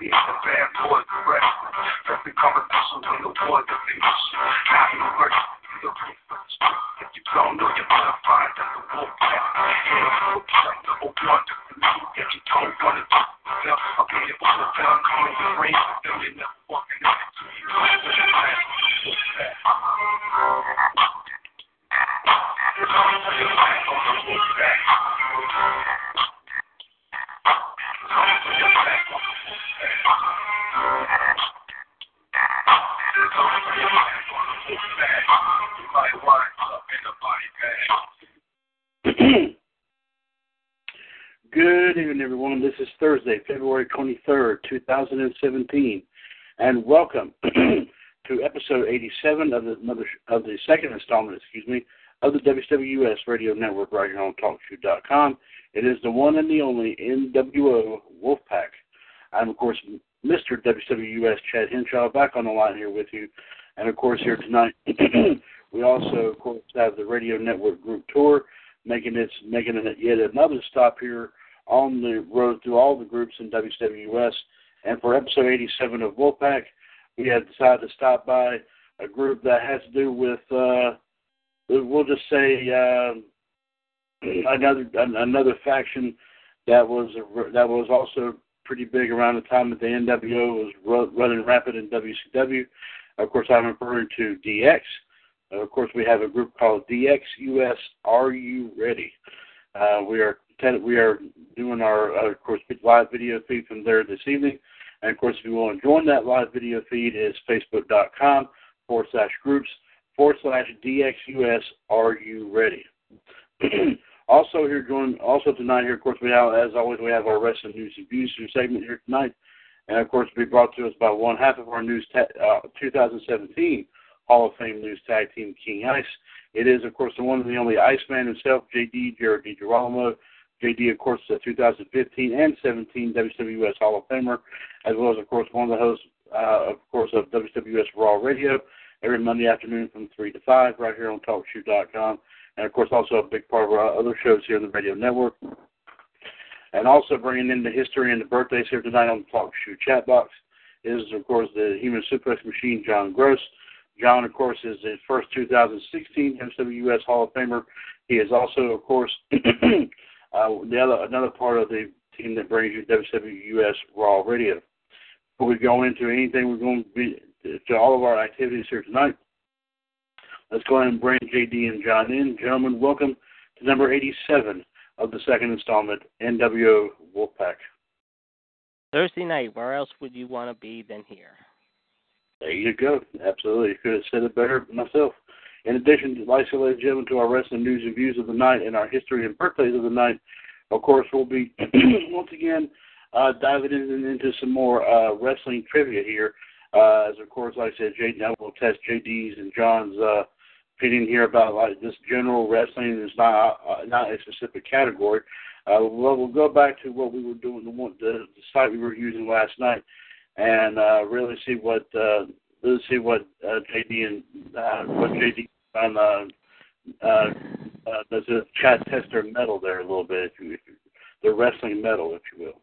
create a bad boy correct. That's the competition when the war the finish. Have no mercy for your preference. If you don't know, you're find out the wolf pack. Hit a foot, like the old. If you don't wanna do I'll be able to tell. Call me your you never walking out. Thank you. Good evening, everyone. This is Thursday, February 23rd, 2017, and welcome to episode 87 of the of the second installment, excuse me, of the WWS Radio Network right here on TalkShoe.com. It is the one and the only NWO Wolfpac. I'm, of course, Mr. WWS Chad Henshaw back on the line here with you, and of course here tonight we also, of course, have the Radio Network Group Tour making its making it yet another stop here on the road through all the groups in WWS. And for episode 87 of Wolfpac, we have decided to stop by a group that has to do with, uh, we'll just say, uh, another another faction that was that was also pretty big around the time that the NWO was running rapid in WCW. Of course, I'm referring to DX. Of course, we have a group called DXUS. Are you ready? Uh, we are we are doing our, uh, of course, live video feed from there this evening. And of course, if you want to join that live video feed, is facebook.com forward slash groups forward slash DXUS. Are you ready? also here join also tonight here, of course, we have as always we have our wrestling news and views segment here tonight, and of course, be brought to us by one half of our news ta- uh, 2017 Hall of Fame News Tag Team King Ice. It is, of course, the one and the only Iceman himself, JD Jared DiGirolamo. JD, of course, a 2015 and 17 WWS Hall of Famer, as well as, of course, one of the hosts, uh, of course, of WWS Raw Radio every Monday afternoon from 3 to 5 right here on TalkShoe.com. And, of course, also a big part of our other shows here on the radio network. And also bringing in the history and the birthdays here tonight on the TalkShoe chat box is, of course, the Human Suplex Machine, John Gross. John, of course, is the first 2016 WWS Hall of Famer. He is also, of course, uh, the other another part of the team that brings you WWS Raw Radio. Before we go into anything, we're going to be to all of our activities here tonight. Let's go ahead and bring JD and John in. Gentlemen, welcome to number 87 of the second installment, NWO Wolfpac. Thursday night, where else would you want to be than here? There you go. Absolutely. Could have said it better myself. In addition, to, like I ladies and gentlemen, to our wrestling news and views of the night and our history and birthdays of the night, of course, we'll be once again uh, diving in, into some more uh, wrestling trivia here. Uh, as of course, like I said, JD, I will test JD's and John's uh, opinion here about like just general wrestling. It's not uh, not a specific category. Uh, well, we'll go back to what we were doing, the, one, the, the site we were using last night, and uh, really see what uh, let's see what uh, JD and uh, what JD on uh, uh, uh, does a chat test their mettle there a little bit, if you, if you, the wrestling mettle, if you will.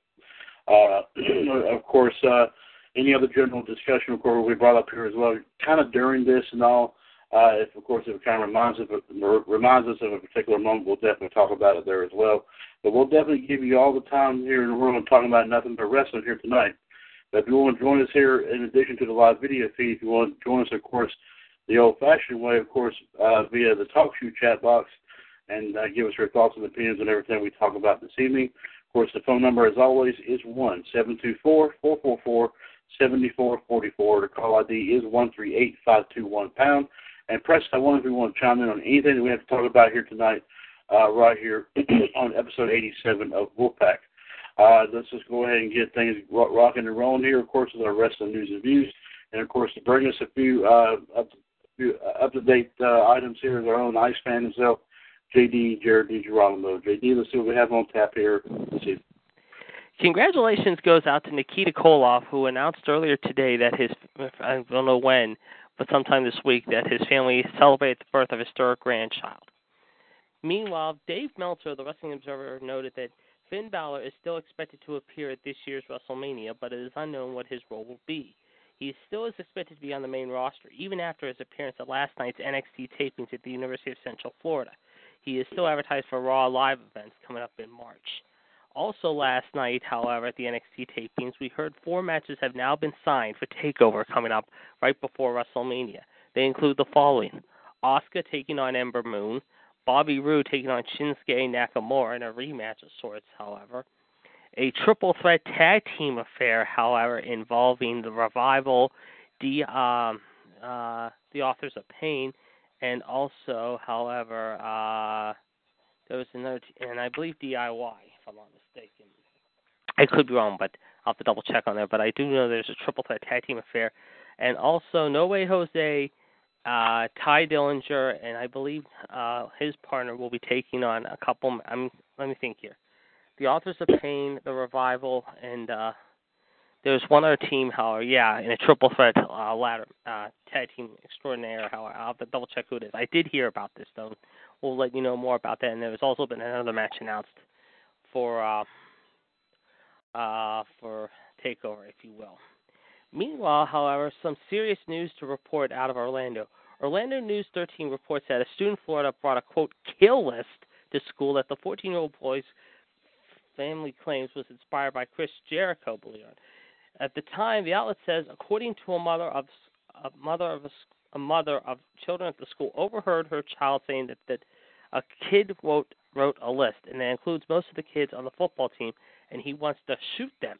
Uh, of course, uh, any other general discussion, of course, we brought up here as well, kind of during this and all. Uh, if of course if it kind of reminds us of, reminds us of a particular moment, we'll definitely talk about it there as well. But we'll definitely give you all the time here in the room and talking about nothing but wrestling here tonight. But if you want to join us here, in addition to the live video feed, if you want to join us, of course, the old-fashioned way, of course, uh, via the talk show chat box, and uh, give us your thoughts and opinions on everything we talk about this evening. Of course, the phone number, as always, is one seven two four four four four seventy four forty four. The call ID is one three eight five two one pound. And press that one if you want to chime in on anything that we have to talk about here tonight, uh, right here on episode 87 of Wolfpac. Uh, let's just go ahead and get things rocking and rolling here, of course, with our wrestling news and views. And, of course, to bring us a few uh, up, up to date uh, items here is our own Iceman himself, JD Jared DiGirolamo. JD, let's see what we have on tap here this evening. Congratulations goes out to Nikita Koloff, who announced earlier today that his, I don't know when, but sometime this week, that his family celebrated the birth of his third grandchild. Meanwhile, Dave Meltzer, the Wrestling Observer, noted that Finn Balor is still expected to appear at this year's WrestleMania, but it is unknown what his role will be. He still is expected to be on the main roster, even after his appearance at last night's NXT tapings at the University of Central Florida. He is still advertised for Raw Live events coming up in March. Also, last night, however, at the NXT tapings, we heard four matches have now been signed for TakeOver coming up right before WrestleMania. They include the following Asuka taking on Ember Moon, Bobby Roode taking on Shinsuke Nakamura in a rematch of sorts, however. A triple threat tag team affair, however, involving the Revival, the, um, uh, the Authors of Pain, and also, however, uh, there was another, t- and I believe DIY, if I'm not mistaken. I could be wrong, but I'll have to double check on there. But I do know there's a triple threat tag team affair, and also No Way Jose, uh, Tye Dillinger, and I believe uh, his partner will be taking on a couple. I'm let me think here. The Authors of Pain, the Revival, and uh, there's one other team, however, yeah, in a triple threat uh, ladder uh, tag team extraordinaire. However, I'll have to double check who it is. I did hear about this though. We'll let you know more about that. And there's also been another match announced for uh, uh, for takeover, if you will. Meanwhile, however, some serious news to report out of Orlando. Orlando News 13 reports that a student in Florida brought a quote kill list to school that the 14-year-old boy's family claims was inspired by Chris Jericho. Believe it. At the time, the outlet says, according to a mother of a mother of a, a mother of children at the school, overheard her child saying that that a kid wrote wrote a list, and that includes most of the kids on the football team, and he wants to shoot them.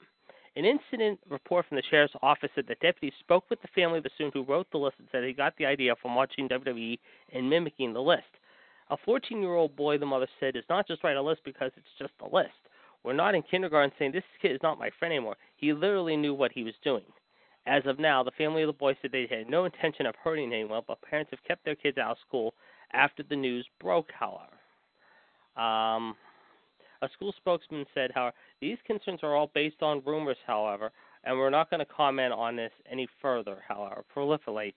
An incident report from the sheriff's office said that deputies spoke with the family of the student who wrote the list and said he got the idea from watching WWE and mimicking the list. A 14 year old boy, the mother said, does not just write a list because it's just a list. We're not in kindergarten saying this kid is not my friend anymore. He literally knew what he was doing. As of now, the family of the boy said they had no intention of hurting anyone, but parents have kept their kids out of school after the news broke, however. Um, a school spokesman said, however, these concerns are all based on rumors, however, and we're not going to comment on this any further, however, proliferate,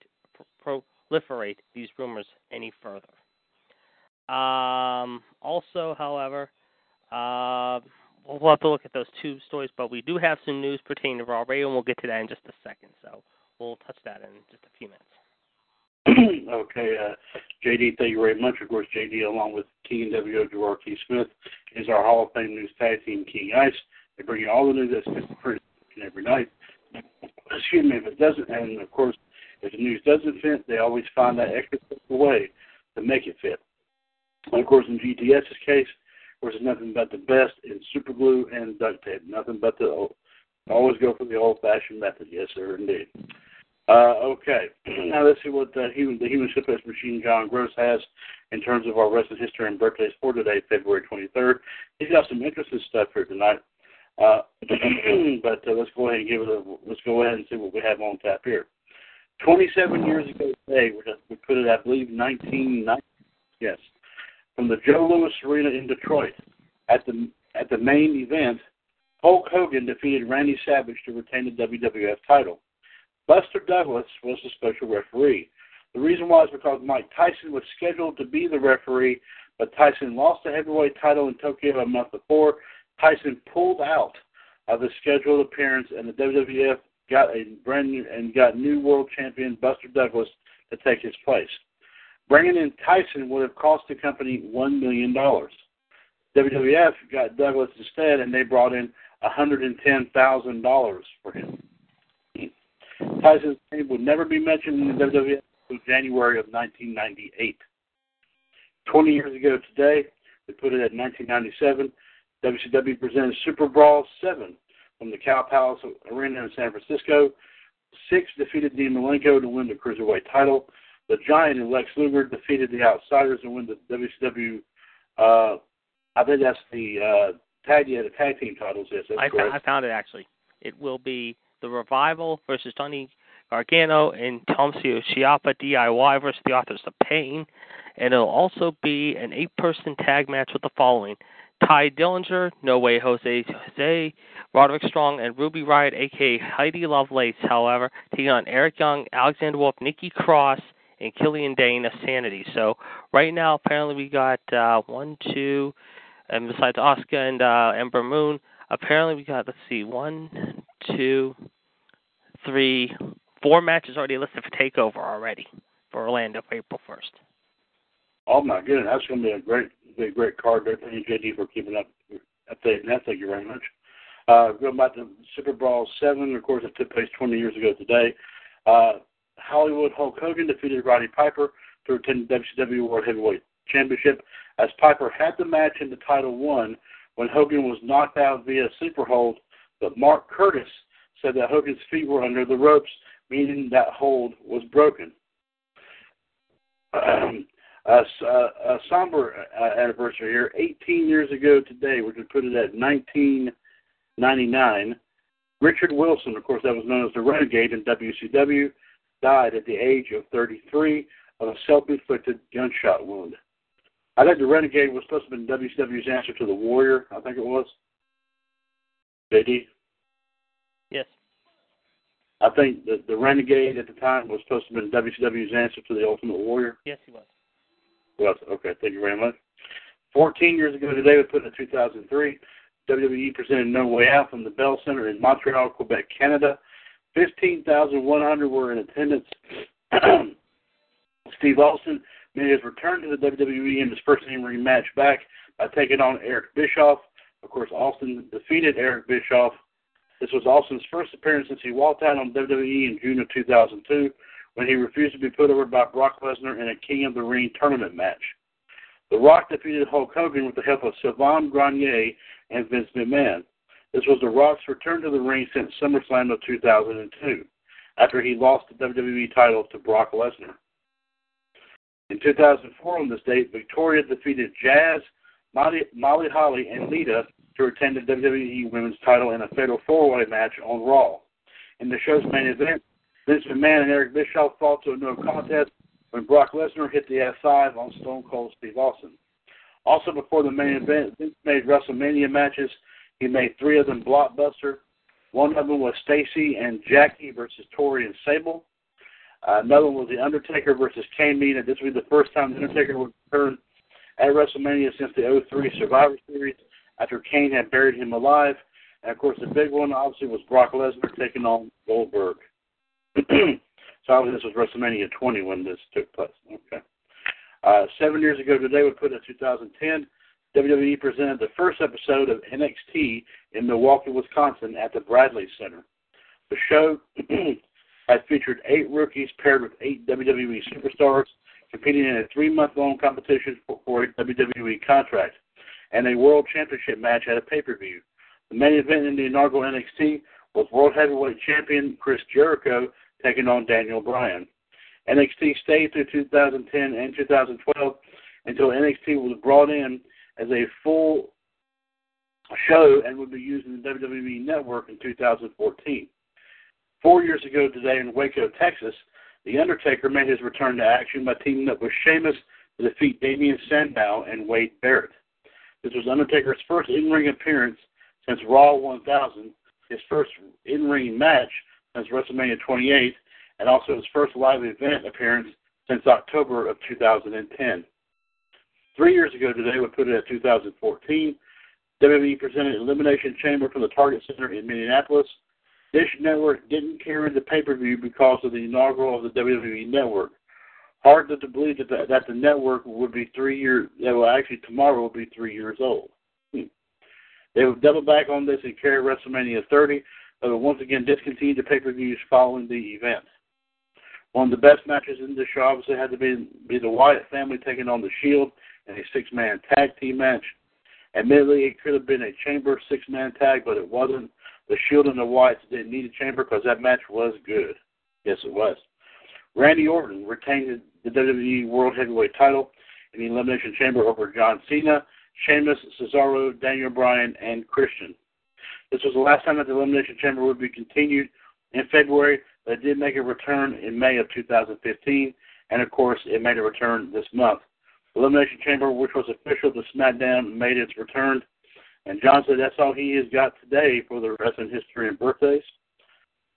pro- proliferate these rumors any further. Um, also, however, uh, we'll have to look at those two stories, but we do have some news pertaining to Raw Radio, and we'll get to that in just a second. So we'll touch that in just a few minutes. okay, uh, JD, thank you very much. Of course, JD, along with King and WO Gerard T. Smith, is our Hall of Fame news tag team, King Ice. They bring you all the news that's printed every night. Excuse me, if it doesn't, and of course, if the news doesn't fit, they always find that extra way to make it fit. And of course, in GTS's case, of course, it's nothing but the best in super glue and duct tape. Nothing but the always go for the old-fashioned method. Yes, sir, indeed. Uh, okay, now let's see what the human, the human suplex machine John Gross has in terms of our wrestling history and birthdays for today, February 23rd. He's got some interesting stuff here tonight. Uh, but uh, let's go ahead and give it a let's go ahead and see what we have on tap here. 27 years ago today, we put it, I believe, 1990. Yes, from the Joe Louis Arena in Detroit. At the at the main event, Hulk Hogan defeated Randy Savage to retain the WWF title. Buster Douglas was the special referee. The reason why is because Mike Tyson was scheduled to be the referee, but Tyson lost the heavyweight title in Tokyo a month before. Tyson pulled out of the scheduled appearance, and the WWF got a brand new and got new world champion Buster Douglas to take his place. Bringing in Tyson would have cost the company one million dollars. WWF got Douglas instead, and they brought in one hundred and ten thousand dollars for him. Tyson's name would never be mentioned in the WWF until January of 1998. 20 years ago today, they put it at 1997, WCW presented Super Brawl 7 from the Cow Palace Arena in San Francisco. Syxx defeated Dean Malenko to win the Cruiserweight title. The Giant and Lex Luger defeated the Outsiders and win the WCW. Uh, I think that's the uh, tag. Yeah, the tag team titles. Yes, that's I, correct. I found it actually. It will be the Revival versus Johnny Gargano and Tommaso Ciampa DIY versus the Authors of Pain, and it'll also be an eight-person tag match with the following: Tye Dillinger, No Way Jose Jose, Roderick Strong, and Ruby Riot, aka Heidi Lovelace. However, taking on Eric Young, Alexander Wolfe, Nikki Cross, and Killian Dain of Sanity. So right now, apparently we got uh, one, two, and besides Asuka and uh, Ember Moon, apparently we got let's see, one, two, three, four matches already listed for Takeover already for Orlando for April first. Oh my goodness, that's going to be a great, be a great card. Thank you, JD, for keeping up updating that. Thank you very much. Uh, going back to Super Brawl Seven, of course, it took place 20 years ago today. Uh, Hollywood Hulk Hogan defeated Roddy Piper to retain the WCW World Heavyweight Championship, as Piper had the match in the title won when Hogan was knocked out via super hold. But Mark Curtis said that Hogan's feet were under the ropes, meaning that hold was broken. a, a somber uh, anniversary here. 18 years ago today, which would put it at 1999, Richard Wilson, of course, that was known as the Renegade in WCW, died at the age of 33 of a self-inflicted gunshot wound. I think the Renegade was supposed to have been WCW's answer to the Warrior. I think it was. JD. Yes. I think the the Renegade at the time was supposed to have been WCW's answer to the Ultimate Warrior. Yes, he was. Was okay. Thank you very much. 14 years ago today, we put in 2003. WWE presented No Way Out from the Bell Center in Montreal, Quebec, Canada. 15,100 were in attendance. Steve Austin made his return to the WWE in his first in-ring match back by taking on Eric Bischoff. Of course, Austin defeated Eric Bischoff. This was Austin's first appearance since he walked out on WWE in June of 2002 when he refused to be put over by Brock Lesnar in a King of the Ring tournament match. The Rock defeated Hulk Hogan with the help of Sylvain Grenier and Vince McMahon. This was The Rock's return to the ring since SummerSlam of 2002, after he lost the WWE title to Brock Lesnar. In 2004, on this date, Victoria defeated Jazz, Molly, Molly Holly, and Lita to retain the WWE Women's title in a fatal four-way match on Raw. In the show's main event, Vince McMahon and Eric Bischoff fought to a no contest when Brock Lesnar hit the F5 on Stone Cold Steve Austin. Also, before the main event, Vince made WrestleMania matches. He made three of them blockbuster. One of them was Stacy and Jackie versus Torrie and Sable. Uh, another one was The Undertaker versus Kane Mean, this would be the first time The Undertaker would return at WrestleMania since the 03 Survivor Series after Kane had buried him alive. And of course, the big one obviously was Brock Lesnar taking on Goldberg. so obviously, this was WrestleMania 20 when this took place. Okay. Uh, seven years ago today, we put in 2010, WWE presented the first episode of NXT in Milwaukee, Wisconsin at the Bradley Center. The show had featured eight rookies paired with eight WWE superstars competing in a three-month-long competition for, a WWE contract and a World Championship match at a pay-per-view. The main event in the inaugural NXT was World Heavyweight Champion Chris Jericho taking on Daniel Bryan. NXT stayed through 2010 and 2012 until NXT was brought in as a full show and would be used in the WWE Network in 2014. Four years ago today in Waco, Texas, The Undertaker made his return to action by teaming up with Sheamus to defeat Damien Sandow and Wade Barrett. This was Undertaker's first in-ring appearance since Raw 1000, his first in-ring match since WrestleMania 28, and also his first live event appearance since October of 2010. Three years ago today, we put it at 2014. WWE presented Elimination Chamber from the Target Center in Minneapolis. Dish Network didn't carry the pay-per-view because of the inaugural of the WWE Network. Hard to believe that the, that the network would be three years. Yeah, well, actually, tomorrow will be three years old. Hmm. They would double back on this and carry WrestleMania 30, but once again discontinued the pay-per-views following the event. One of the best matches in the show obviously had to be be the Wyatt family taking on the Shield in a six-man tag team match. Admittedly, it could have been a chamber six-man tag, but it wasn't. The Shield and the Wyatts didn't need a chamber because that match was good. Yes, it was. Randy Orton retained the WWE World Heavyweight title in the Elimination Chamber over John Cena, Sheamus, Cesaro, Daniel Bryan, and Christian. This was the last time that the Elimination Chamber would be continued in February, but it did make a return in May of 2015, and of course, it made a return this month. The Elimination Chamber, which was official to SmackDown, made its return, and John said that's all he has got today for the wrestling history and birthdays.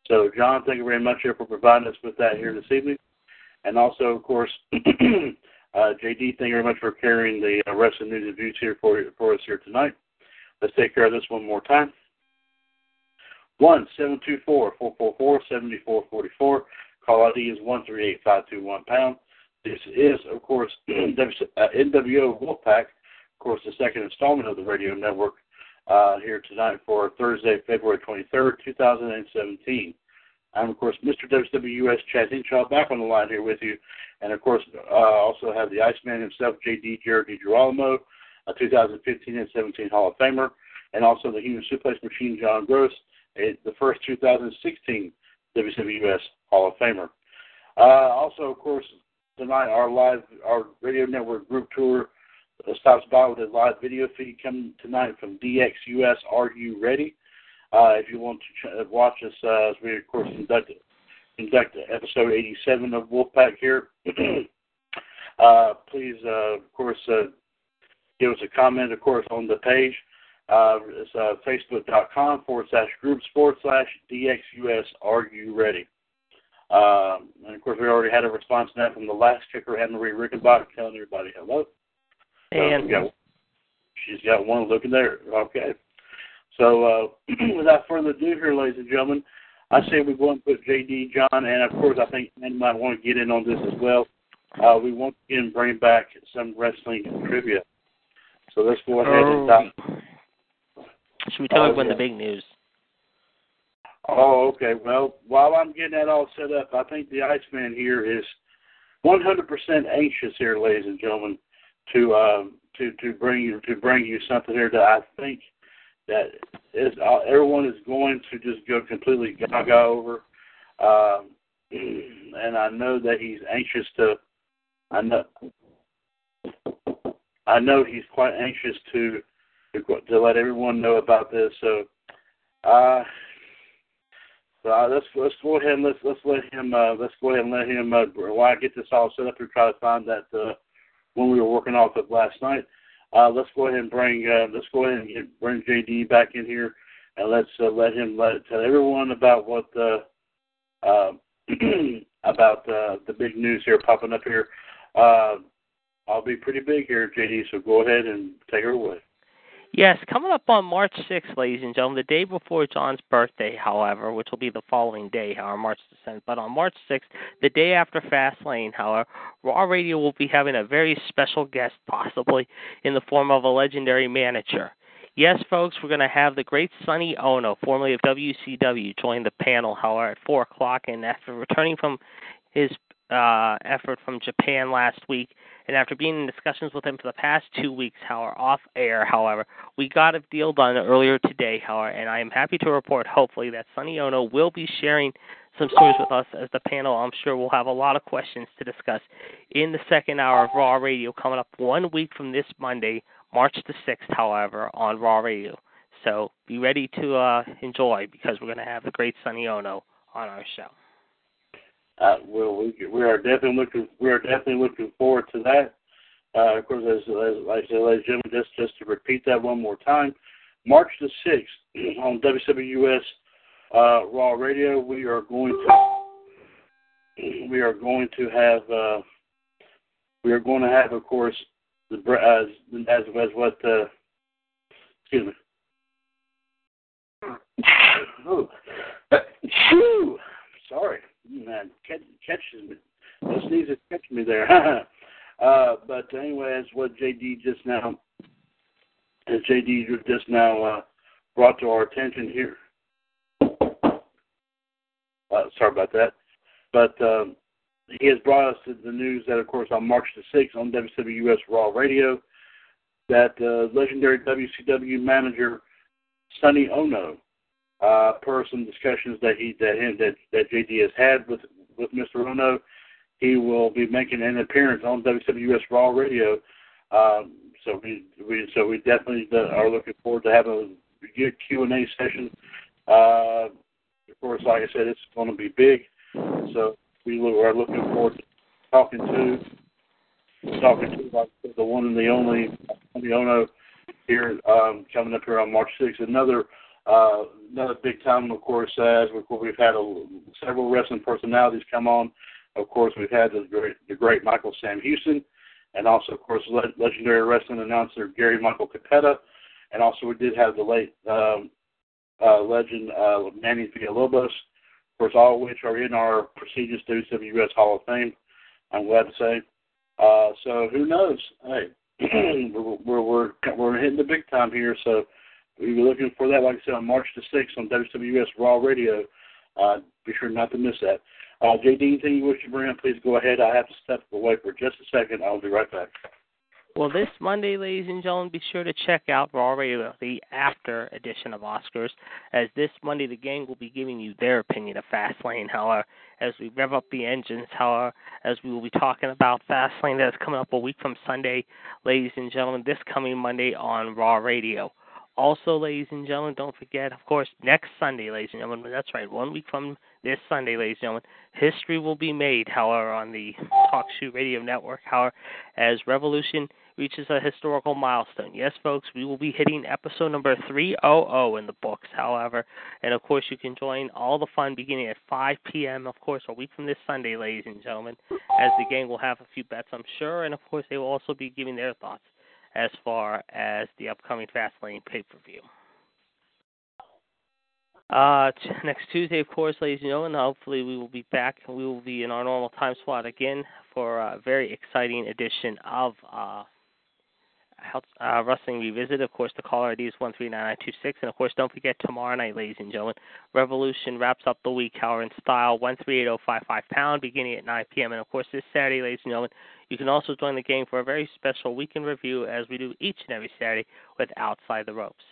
So, John, thank you very much here for providing us with that here this evening. And also, of course, uh, JD, thank you very much for carrying the uh, wrestling news and views here for, for us here tonight. Let's take care of this one more time. One seven two four four four four seventy four forty four. Call ID is one three eight five two one pound. This is, of course, NWO Wolfpac, of course, the second installment of the radio network uh, here tonight for Thursday, February 23rd, 2017. I'm, of course, Mr. WWS Chad Hinshaw back on the line here with you. And, of course, uh, also have the Iceman himself, JD Jared DiGirolamo, a 2015 and 17 Hall of Famer, and also the Human Suplex Machine, John Gross, a, the first 2016 WWS Hall of Famer. Uh, also, of course, tonight our live, our radio network group tour stops by with a live video feed coming tonight from DXUS. Are you ready? Uh, if you want to ch- watch us uh, as we, of course, conduct conduct episode 87 of Wolfpac here, uh, please, uh, of course, uh, give us a comment, of course, on the page. Uh, it's uh, facebook.com forward slash groups forward slash DXUS. Are you ready? Um, and of course, we already had a response to that from the last kicker, Marie Rickenbach, telling everybody hello. And got, she's got one looking there. Okay. So uh, without further ado here, ladies and gentlemen, I say we go and put JD, John, and of course I think men might want to get in on this as well. Uh, we want to again bring back some wrestling trivia. So let's go ahead and dive. Should we tell Oh, everyone yeah. the big news? Oh, okay. Well, while I'm getting that all set up, I think the Iceman here is 100% anxious here, ladies and gentlemen, to um, to to bring you to bring you something here that I think that is uh, everyone is going to just go completely gaga over, um, and I know that he's anxious to. I know. I know he's quite anxious to to, to let everyone know about this. So, uh, so uh, let's let's go ahead and let's let's let him uh, let's go ahead and let him uh, while I get this all set up to try to find that uh, when we were working off of last night. Uh, let's go ahead and bring uh, let's go ahead and get, bring JD back in here and let's uh, let him let tell everyone about what uh, uh, about uh, the big news here popping up here. Uh, I'll be pretty big here, JD. So go ahead and take her away. Yes, coming up on March 6th, ladies and gentlemen, the day before John's birthday, however, which will be the following day, however, March the 7th. But on March 6th, the day after Fastlane, however, Raw Radio will be having a very special guest, possibly in the form of a legendary manager. Yes, folks, we're going to have the great Sonny Ono, formerly of WCW, join the panel, however, at 4 o'clock. And after returning from his uh, effort from Japan last week, and after being in discussions with him for the past two weeks, however, off air, however, we got a deal done earlier today, however, and I am happy to report, hopefully, that Sonny Ono will be sharing some stories with us as the panel. I'm sure we'll have a lot of questions to discuss in the second hour of Raw Radio coming up one week from this Monday, March the 6th, however, on Raw Radio. So be ready to uh, enjoy because we're going to have the great Sonny Ono on our show. Uh, well, we we are definitely looking we are definitely looking forward to that. Uh, of course, as, as like I said, ladies and gentlemen, just just to repeat that one more time, March the sixth on WWS uh, Raw Radio, we are going to we are going to have uh, we are going to have, of course, the as as as what uh, excuse me. Oh, sorry, man, catch, catches me. The sneeze is catching me there. uh, but anyway, as what JD just now, as JD just now uh, brought to our attention here. Uh, sorry about that. But um, he has brought us the news that, of course, on March the 6th on WWS Raw Radio, that uh, legendary WCW manager Sonny Ono, uh, per some discussions that he that him that that JD has had with with Mr. Ono, he will be making an appearance on WWS Raw Radio. Um, so we, we so we definitely are looking forward to having a good Q and A session. Uh, of course, like I said, it's going to be big. So we are looking forward to talking to talking to like the one and the only the Ono here um, coming up here on March 6th. Another uh, another big time, of course, as we've had a, several wrestling personalities come on. Of course, we've had the great, the great Michael Sam Houston, and also, of course, le- legendary wrestling announcer Gary Michael Cappetta, and also we did have the late um, uh, legend uh, Manny Villalobos, of course, all of which are in our prestigious WWS Hall of Fame. I'm glad to say. Uh, so who knows? Hey, we're, we're we're hitting the big time here. So be looking for that, like I said, on March the sixth on WWS Raw Radio. Uh, be sure not to miss that. Uh, JD, anything you wish to bring up, please go ahead. I have to step away for just a second. I'll be right back. Well, this Monday, ladies and gentlemen, be sure to check out Raw Radio, the after edition of Oscars, as this Monday the gang will be giving you their opinion of Fastlane. However, as we rev up the engines, however, as we will be talking about Fastlane that is coming up a week from Sunday, ladies and gentlemen, this coming Monday on Raw Radio. Also, ladies and gentlemen, don't forget, of course, next Sunday, ladies and gentlemen, that's right, one week from this Sunday, ladies and gentlemen, history will be made, however, on the Talk Shoe Radio Network, however, as Revolution reaches a historical milestone. Yes, folks, we will be hitting episode number 300 in the books, however. And of course, you can join all the fun beginning at 5 p.m., of course, a week from this Sunday, ladies and gentlemen, as the gang will have a few bets, I'm sure. And of course, they will also be giving their thoughts as far as the upcoming Fastlane pay per view. Uh, next Tuesday, of course, ladies and gentlemen, hopefully we will be back. We will be in our normal time slot again for a very exciting edition of uh, uh, Wrestling Revisited. Of course, the caller ID is 139926. And of course, don't forget tomorrow night, ladies and gentlemen, Revolution wraps up the week, however, in style 138055 pound, beginning at 9 p.m. And of course, this Saturday, ladies and gentlemen, you can also join the game for a very special weekend review as we do each and every Saturday with Outside the Ropes.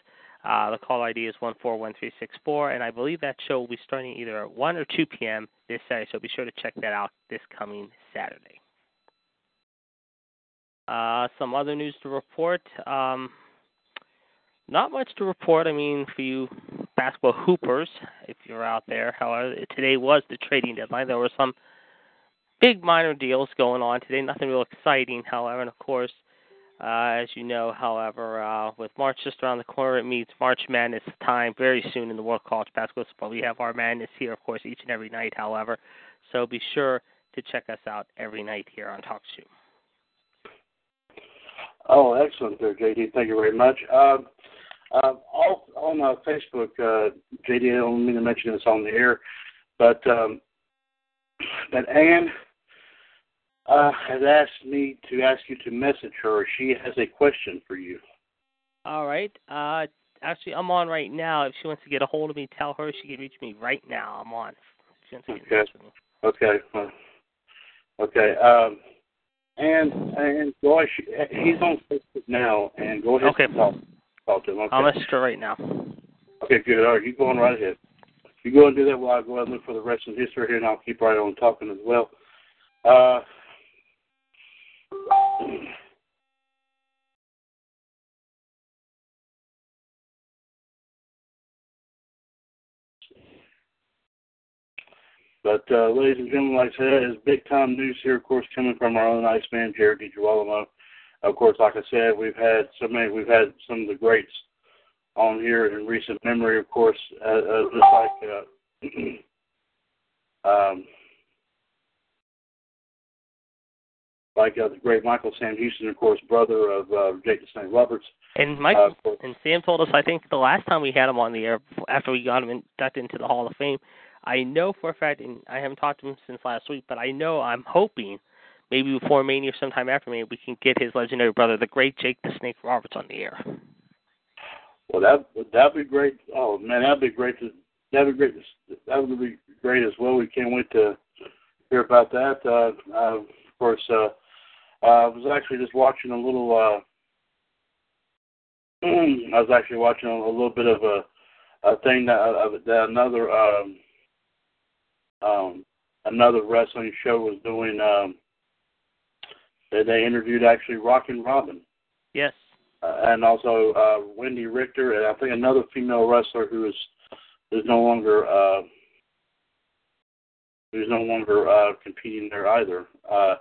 Uh, the call ID is 141364, and I believe that show will be starting either at 1 or 2 p.m. this Saturday, so be sure to check that out this coming Saturday. Uh, some other news to report. Um, not much to report. I mean, for you basketball hoopers, if you're out there. However, today was the trading deadline. There were some big minor deals going on today. Nothing real exciting, however. And of course, uh, as you know, however, uh, with March just around the corner, it means March Madness time very soon in the World College Basketball. We have our Madness here, of course, each and every night, however. So be sure to check us out every night here on Talk Shoe. Oh, excellent there, JD. Thank you very much. Um, uh, all, on uh, Facebook, uh, JD, I don't mean to mention this on the air, but um, but Anne uh, has asked me to ask you to message her. She has a question for you. All right. Uh, actually, I'm on right now. If she wants to get a hold of me, tell her she can reach me right now. I'm on. okay. Okay. Okay. Um, and and go ahead, he's on Facebook now, and go ahead okay. and talk, talk to him. Okay. I'll message her right now. Okay, good. All right, you go on right ahead. You go and do that while I go ahead and look for the rest of the history here, and I'll keep right on talking as well. Uh, But uh, ladies and gentlemen, like I said, it's big time news here, of course, coming from our own Ice Iceman, Jared DiGirolamo. Of course, like I said, we've had so many, we've had some of the greats on here in recent memory, of course, uh, uh, just like uh, um, like uh, the great Michael Sam Houston, of course, brother of uh, Jake the Snake Roberts. And Mike uh, and Sam told us, I think the last time we had him on the air after we got him inducted into the Hall of Fame, I know for a fact, and I haven't talked to him since last week, but I know I'm hoping maybe before Mania or sometime after Mania we can get his legendary brother, the great Jake the Snake Roberts, on the air. Well, that that'd be great. Oh man, that'd be great to that would be great. That would be great as well. We can't wait to hear about that. Uh, uh, of course, uh, I was actually just watching a little. Uh, I was actually watching a, little bit of a, a thing that, that another um, um, another wrestling show was doing. Um, they, they interviewed actually Rockin' Robin. Yes. Uh, and also uh, Wendy Richter, and I think another female wrestler who is is no longer uh, who's no longer uh, competing there either. Uh,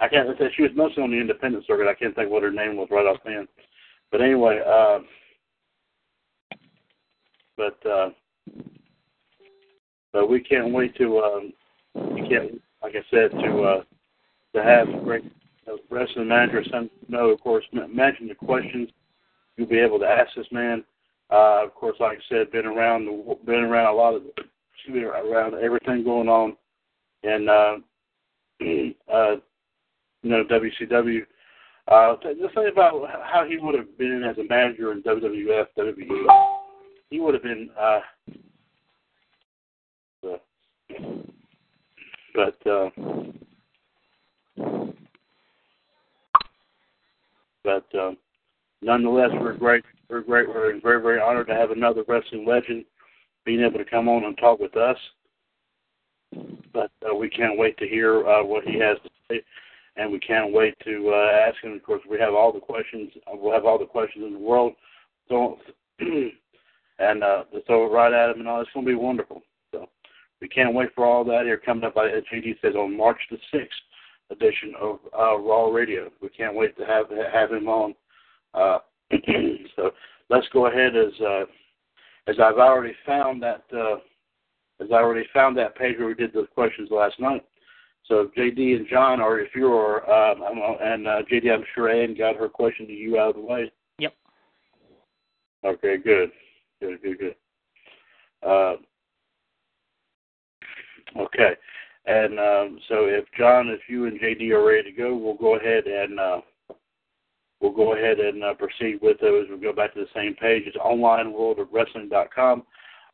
I can't say she was mostly on the independent circuit. I can't think what her name was right offhand. But anyway, uh, but uh, but we can't wait to um, we can't like I said to uh, to have great uh, wrestling manager send know of course mention the questions you'll be able to ask this man. Uh, of course, like I said, been around been around a lot of excuse me, around everything going on and uh, uh, you know WCW. Uh, just think about how he would have been as a manager in WWF, WWE. He would have been, uh, but uh, but um, nonetheless, we're great. We're great. We're very very honored to have another wrestling legend being able to come on and talk with us but uh, we can't wait to hear uh, what he has to say, and we can't wait to uh, ask him. Of course, we have all the questions. We'll have all the questions in the world. So, and uh, it right at him, and all. It's going to be wonderful. We can't wait for all that here coming up. By as JD says on March the sixth edition of uh, Raw Radio. We can't wait to have have him on. Uh, so let's go ahead as uh, as I've already found that. Uh, as I already found that page where we did the questions last night. So JD and John, or if you're, um, and uh, JD, I'm sure Ann got her question to you out of the way. Yep. Okay, good, good, good, good. Uh, okay, and um, so if John, if you and JD are ready to go, we'll go ahead and uh, we'll go ahead and uh, proceed with those. We'll go back to the same page. It's onlineworldofwrestling.com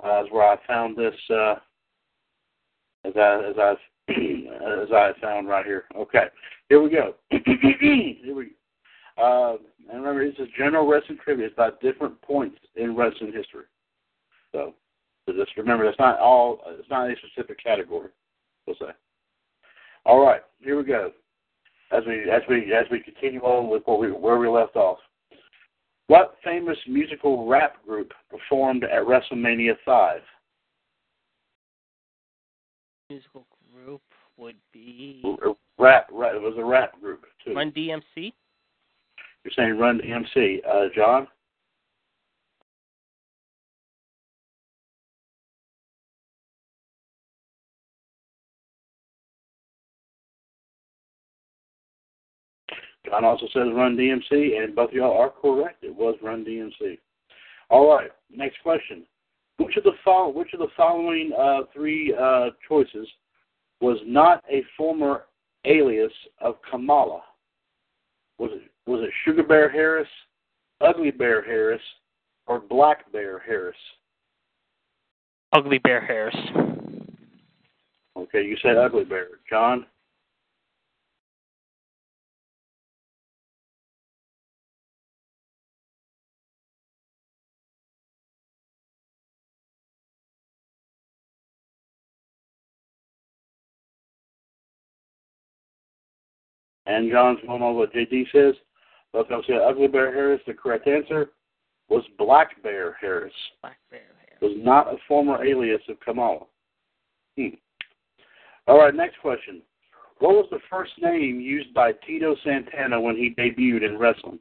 uh, is where I found this uh, as I as I as I found right here. Okay, here we go. here we go. Uh, and remember, this is general wrestling trivia. It's about different points in wrestling history. So, so just remember, that's not all. It's not a specific category. We'll say. All right, here we go. As we as we as we continue on with what we, where we left off. What famous musical rap group performed at WrestleMania 5? Musical group would be rap. rap it was a rap group too. Run DMC. You're saying Run DMC, uh, John? John also says Run DMC, and both of y'all are correct. It was Run DMC. All right, next question. Which of the fol- which of the following uh, three uh, choices was not a former alias of Kamala? Was it was it Sugar Bear Harris, Ugly Bear Harris, or Black Bear Harris? Ugly Bear Harris. Okay, you said Ugly Bear, John. And John's on what JD says. Of them say Ugly Bear Harris. The correct answer was Black Bear Harris. Black Bear Harris. Was not a former alias of Kamala. Hmm. All right, next question. What was the first name used by Tito Santana when he debuted in wrestling?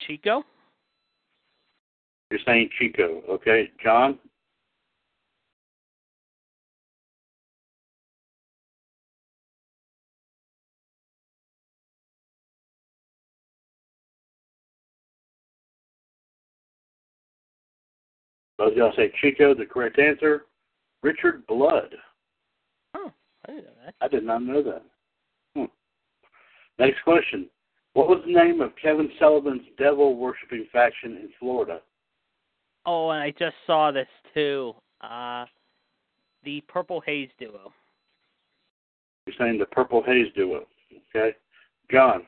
Chico? You're saying Chico, okay. John? Both y'all say Chico, the correct answer. Richard Blood. Oh, I didn't know that. I did not know that. Hmm. Next question. What was the name of Kevin Sullivan's devil worshipping faction in Florida? Oh, and I just saw this too. Uh, the Purple Haze duo. You're saying the Purple Haze duo. Okay. John.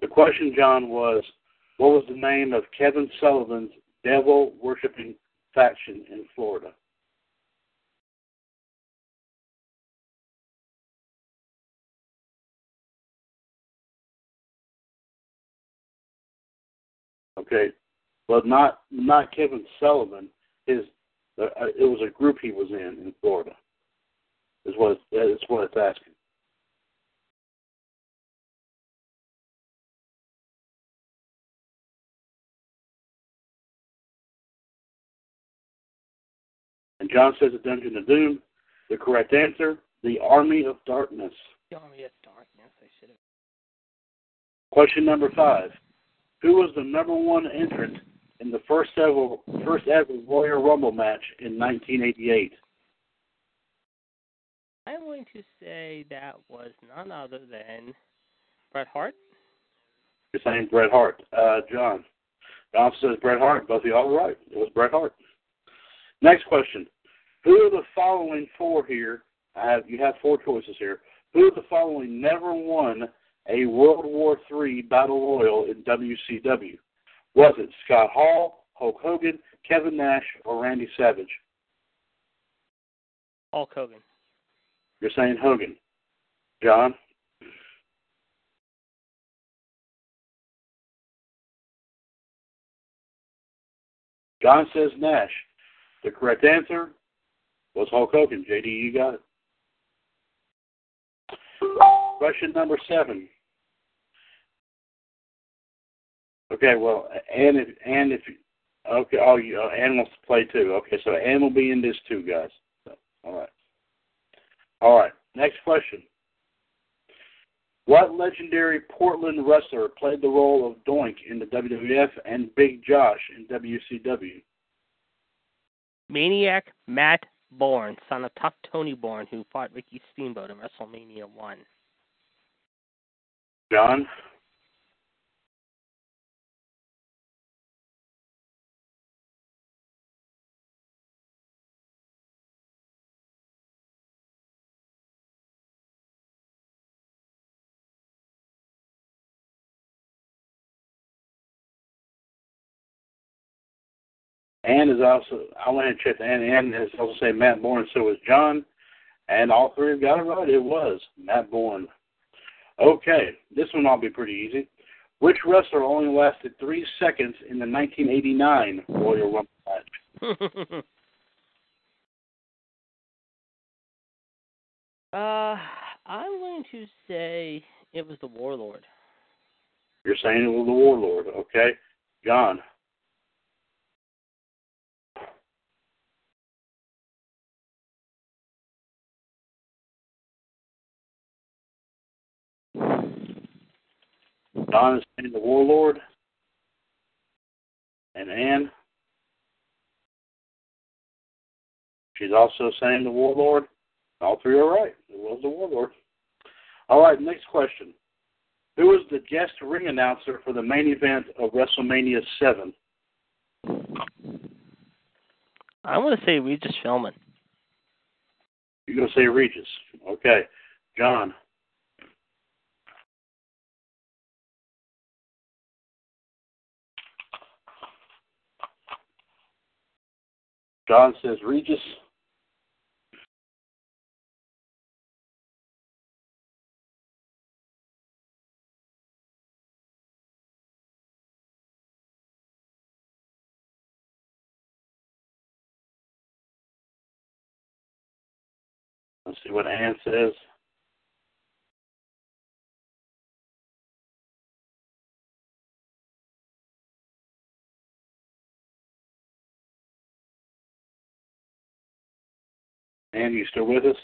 The question, John, was what was the name of Kevin Sullivan's devil worshipping faction in Florida? Okay, but not not Kevin Sullivan. His uh, it was a group he was in in Florida. Is what it's, is what it's asking. John says the Dungeon of Doom. The correct answer, the Army of Darkness. The Army of Darkness. I should have. Question number five. Who was the number one entrant in the first ever first ever Royal Rumble match in 1988? I'm going to say that was none other than Bret Hart. You're saying Bret Hart. Uh, John. John says Bret Hart. Both of y'all are right. It was Bret Hart. Next question. Who of the following four here? I have you have four choices here. Who of the following never won a World War III Battle Royal in WCW? Was it Scott Hall, Hulk Hogan, Kevin Nash, or Randy Savage? Hulk Hogan. You're saying Hogan. John? John says Nash. The correct answer was Hulk Hogan. JD, you got it. Question number seven. Okay, well, and if and if okay, oh, you, uh, Ann wants to play too. Okay, so Ann will be in this too, guys. So, all right, all right. Next question. What legendary Portland wrestler played the role of Doink in the WWF and Big Josh in WCW? Maniac Matt Borne, son of Tough Tony Borne, who fought Ricky Steamboat in WrestleMania 1. John? Ann is also, I went and checked, and Ann is also saying Matt Borne, so was John, and all three have got it right. It was Matt Borne. Okay, this one will be pretty easy. Which wrestler only lasted three seconds in the 1989 Royal Rumble match? uh, I'm going to say it was the Warlord. You're saying it was the Warlord, okay? John. Don is saying the Warlord. And Ann. She's also saying the Warlord. All three are right. It was the Warlord. All right, next question. Who was the guest ring announcer for the main event of WrestleMania 7? I'm going to say Regis Philbin. You're going to say Regis. Okay. John. John says Regis. Let's see what Ann says. Ann, you still with us?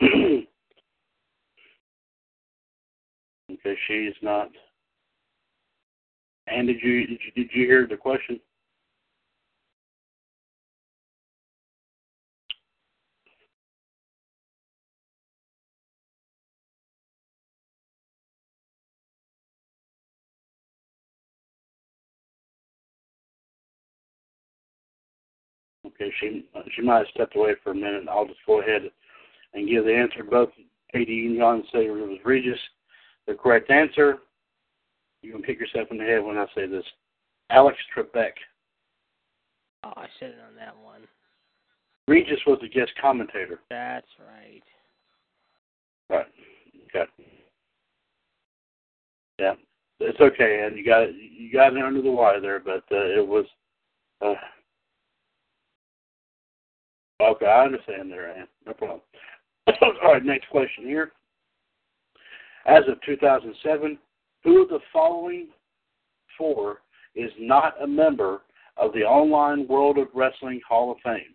okay, she's not. And did you did you, did you hear the question? Okay, she she might have stepped away for a minute. I'll just go ahead and give the answer. Both Katie and John say it was Regis. The correct answer. You can kick yourself in the head when I say this. Alex Trebek. Oh, I should have known that one. Regis was the guest commentator. That's right. Right. Okay. Yeah, it's okay, and you got it. You got it under the wire there, but uh, it was. Uh, okay, I understand there, Ann. No problem. All right, next question here. As of 2007, who of the following four is not a member of the Online World of Wrestling Hall of Fame?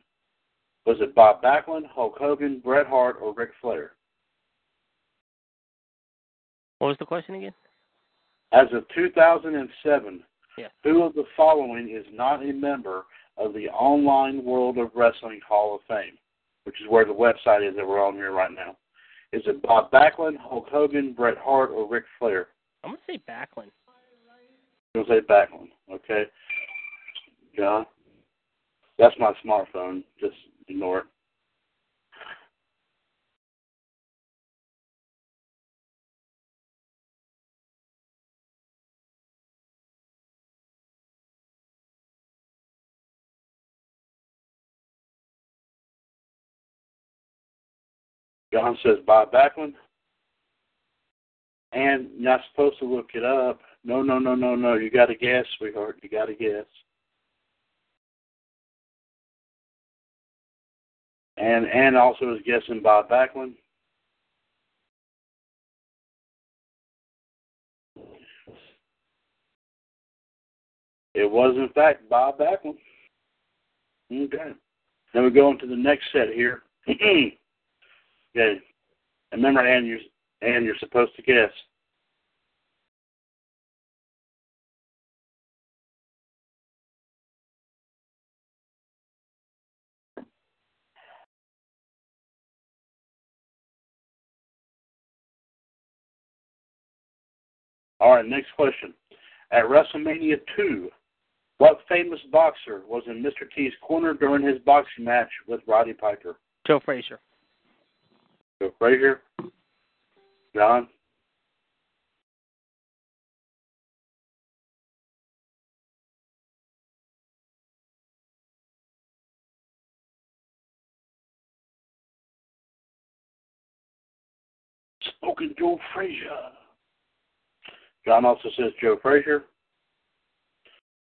Was it Bob Backlund, Hulk Hogan, Bret Hart, or Ric Flair? What was the question again? As of 2007, Yeah. who of the following is not a member of the Online World of Wrestling Hall of Fame, which is where the website is that we're on here right now? Is it Bob Backlund, Hulk Hogan, Bret Hart, or Ric Flair? I'm gonna say Backlund. You'll say Backlund, okay? John? That's my smartphone. Just ignore it. John says Bob Backlund. And you're not supposed to look it up. No, no, no, no, no. You got to guess, sweetheart. You got to guess. And and also is guessing Bob Backlund. It was in fact Bob Backlund. Okay. Then we go into the next set here. okay. And remember, Ann, you're, Ann, you're supposed to guess. All right, next question. At WrestleMania 2, what famous boxer was in Mr. T's corner during his boxing match with Roddy Piper? Joe Frazier. Joe Frazier? John? Spoken Joe Frazier. John also says Joe Frazier.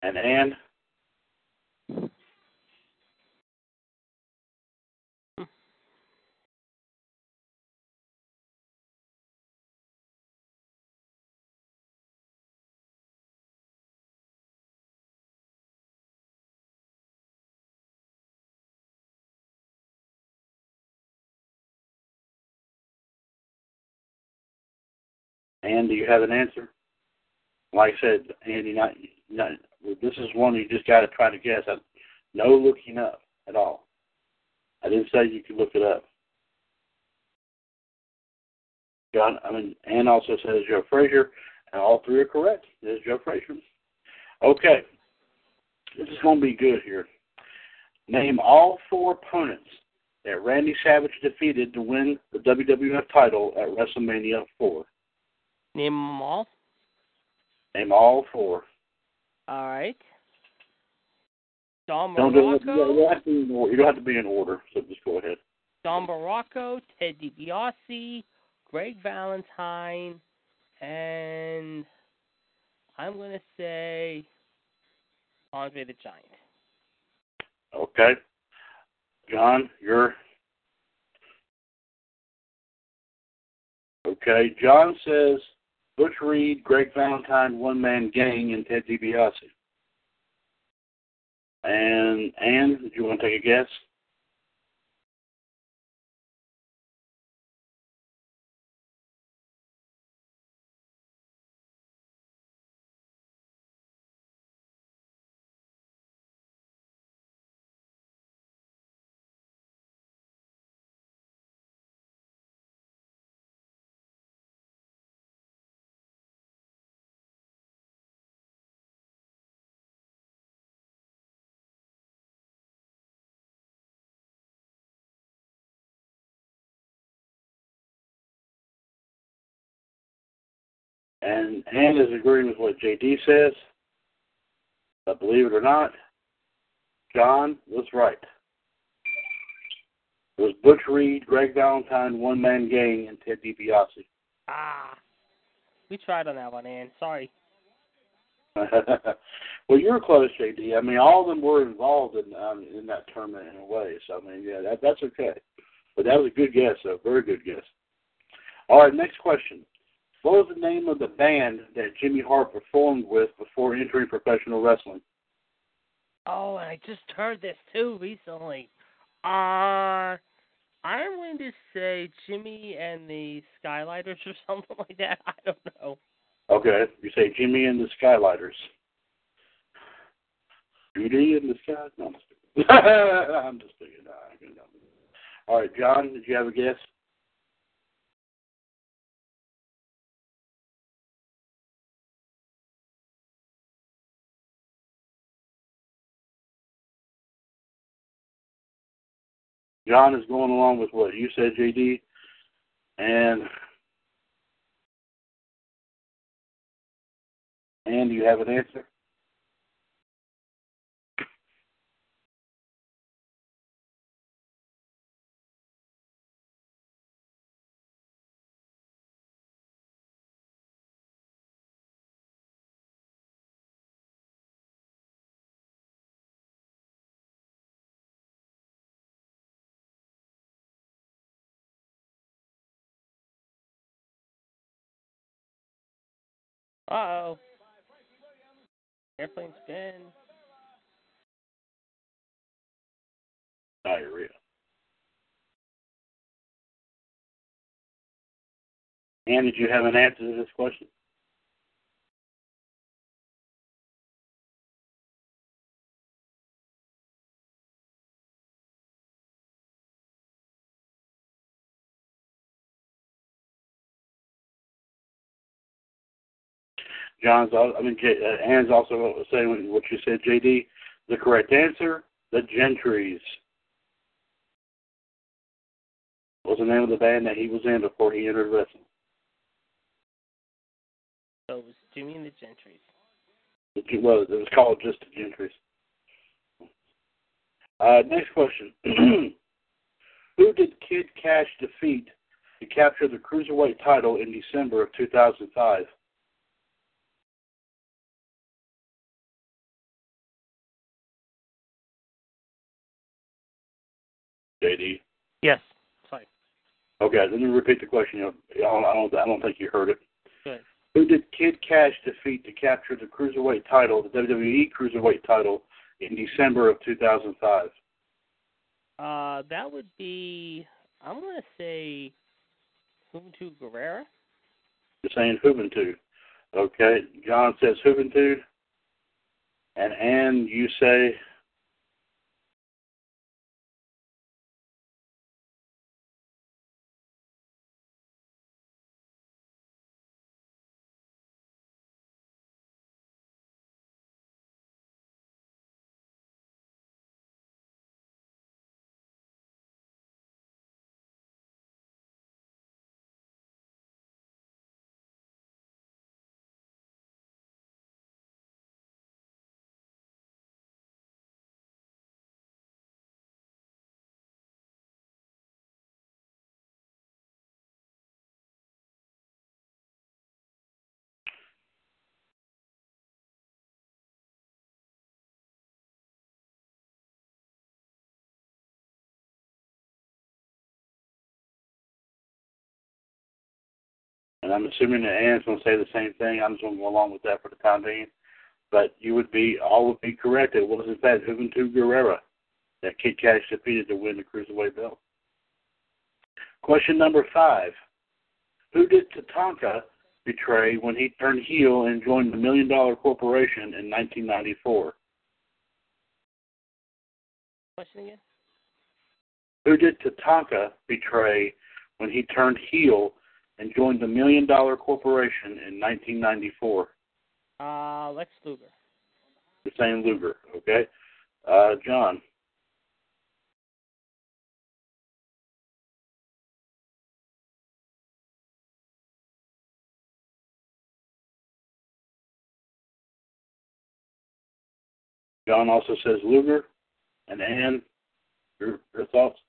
And Ann? Do you have an answer? Like I said, Andy, not, not this is one you just got to try to guess. I, no looking up at all. I didn't say you could look it up. John, I mean, Ann also says Joe Frazier, and all three are correct. Is Joe Frazier. Okay, this is going to be good here. Name all four opponents that Randy Savage defeated to win the WWF title at WrestleMania 4. Name them all. Name all four. All right. Don Don't do. You don't have to be in order. You don't have to be in order. So just go ahead. Don Baracco, Ted DiBiase, Greg Valentine, and I'm going to say Andre the Giant. Okay. John, you're okay. John says Butch Reed, Greg Valentine, One Man Gang, and Ted DiBiase. And Ann, did you want to take a guess? And Ann is agreeing with what JD says. But believe it or not, John was right. It was Butch Reed, Greg Valentine, One Man Gang, and Ted DiBiase. Ah, we tried on that one, Ann. Sorry. well, you're close, JD. I mean, all of them were involved in um, in that tournament in a way. So I mean, yeah, that, that's okay. But that was a good guess, though. Very good guess. All right, next question. What was the name of the band that Jimmy Hart performed with before entering professional wrestling? Oh, and I just heard this too recently. Uh I'm going to say Jimmy and the Skylighters or something like that. I don't know. Okay, you say Jimmy and the Skylighters. Judy and the Sky? No, I'm just kidding. I'm just. No, All right, John, did you have a guess? John is going along with what you said, JD, and and do you have an answer? Uh oh. Airplane spin. Diarrhea. And did you have an answer to this question? John's, I mean, J, uh, Ann's also saying what you said, JD. The correct answer, the Gentrys. What was the name of the band that he was in before he entered wrestling? So it was Jimmy and the Gentrys. It was, it was called just the Gentrys. Uh, next question. Who did Kid Kash defeat to capture the Cruiserweight title in December of 2005? JD. Yes. Sorry. Okay, let me repeat the question. I don't, I don't, I don't think you heard it. Good. Who did Kid Kash defeat to capture the cruiserweight title, the WWE cruiserweight title, in December of 2005? Uh, that would be. I'm gonna say Juventud Guerrera. You're saying Juventud. Okay, John says Juventud, and Ann, you say I'm assuming that Ann's going to say the same thing. I'm just going to go along with that for the time being. But you would be, all would be correct. It was, in fact, Juventud Guerrera that Kid Kash defeated to win the Cruiserweight belt. Question number five. Who did Tatanka betray when he turned heel and joined the Million Dollar Corporation in 1994? Question again? Who did Tatanka betray when he turned heel and joined the Million Dollar Corporation in 1994. Uh, Lex Luger. same Luger, okay? Uh, John. John also says Luger and Ann, your, your thoughts?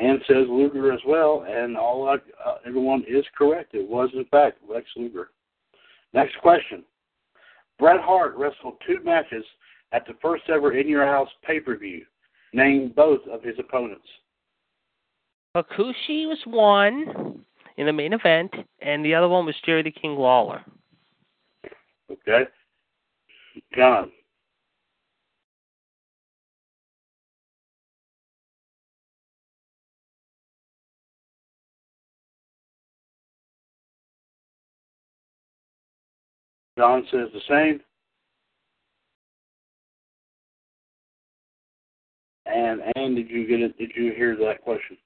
Ann says Luger as well, and all uh, everyone is correct. It was in fact Lex Luger. Next question: Bret Hart wrestled two matches at the first ever In Your House pay-per-view. Name both of his opponents. Hakushi was one in the main event, and the other one was Jerry the King Lawler. Okay. John. John says the same. And and did you get it? Did you hear that question?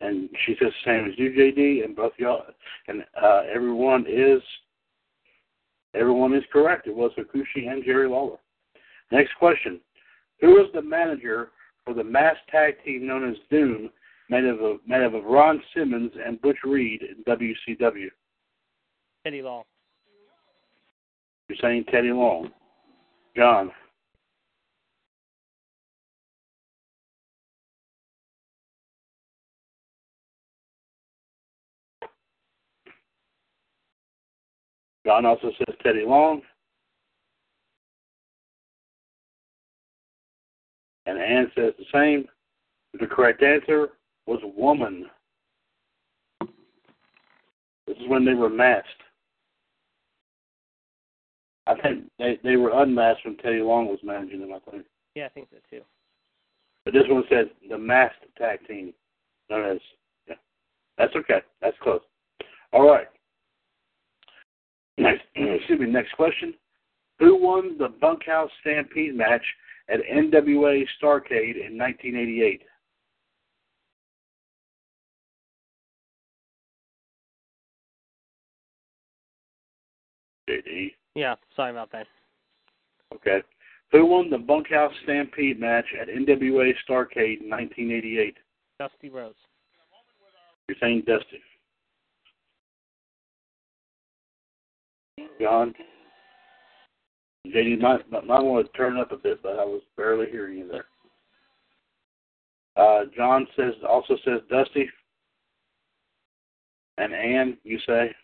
And she says the same as you, JD, and both y'all, and uh, everyone is everyone is correct. It was Hakushi and Jerry Lawler. Next question: Who was the manager for the mass tag team known as Doom, made of a, made of Ron Simmons and Butch Reed in WCW? Teddy Long. You're saying Teddy Long. John. John also says Teddy Long. And Ann says the same. The correct answer was woman. This is when they were masked. I think they they were unmasked when Teddy Long was managing them. I think. Yeah, I think so too. But this one says the masked tag team, known as. Yeah, that's okay. That's close. All right. Next, uh, excuse me. Next question: Who won the Bunkhouse Stampede match at NWA Starcade in 1988? JD. Yeah, sorry about that. Okay. Who won the Bunkhouse Stampede match at NWA Starcade in 1988? Dusty Rhodes. You're saying Dusty. John? JD might, might want to turn up a bit, but I was barely hearing you there. Uh, John says also says Dusty. And Ann, you say?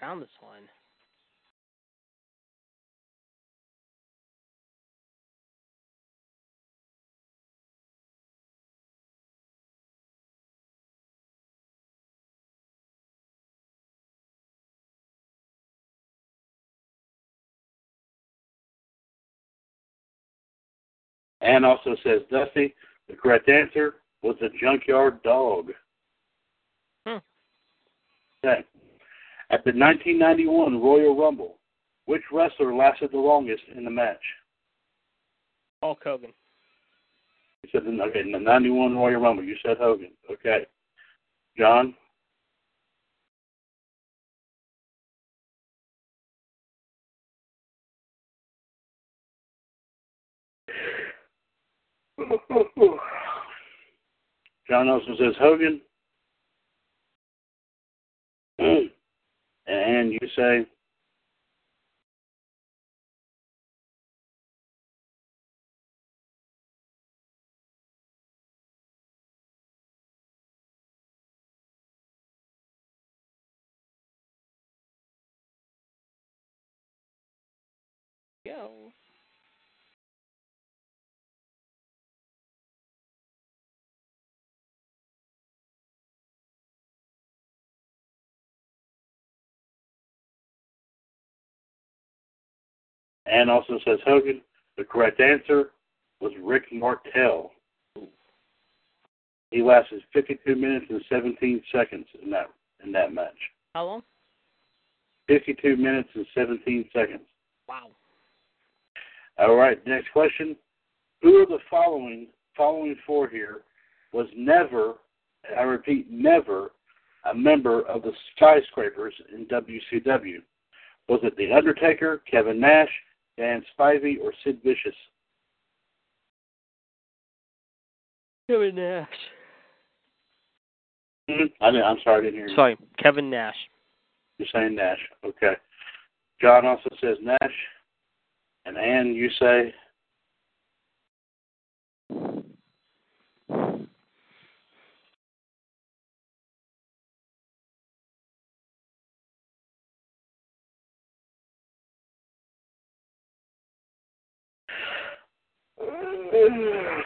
Found this one. Ann also says Dusty. The correct answer was the Junkyard Dog. Hmm. Okay. At the 1991 Royal Rumble, which wrestler lasted the longest in the match? Hulk Hogan. You said in, okay, in the 91 Royal Rumble. You said Hogan. Okay. John? John Nelson says Hogan. and you say Go. And also says Hogan. The correct answer was Rick Martel. He lasted 52 minutes and 17 seconds in that in that match. How long? 52 minutes and 17 seconds. Wow. All right, next question. Who of the following following four here was never, I repeat, never a member of the Skyscrapers in WCW? Was it The Undertaker, Kevin Nash, Dan Spivey, or Sid Vicious? Kevin Nash. Hmm? I mean, I'm sorry, I didn't hear you. Sorry, Kevin Nash. You're saying Nash. Okay. John also says Nash. And Ann, you say and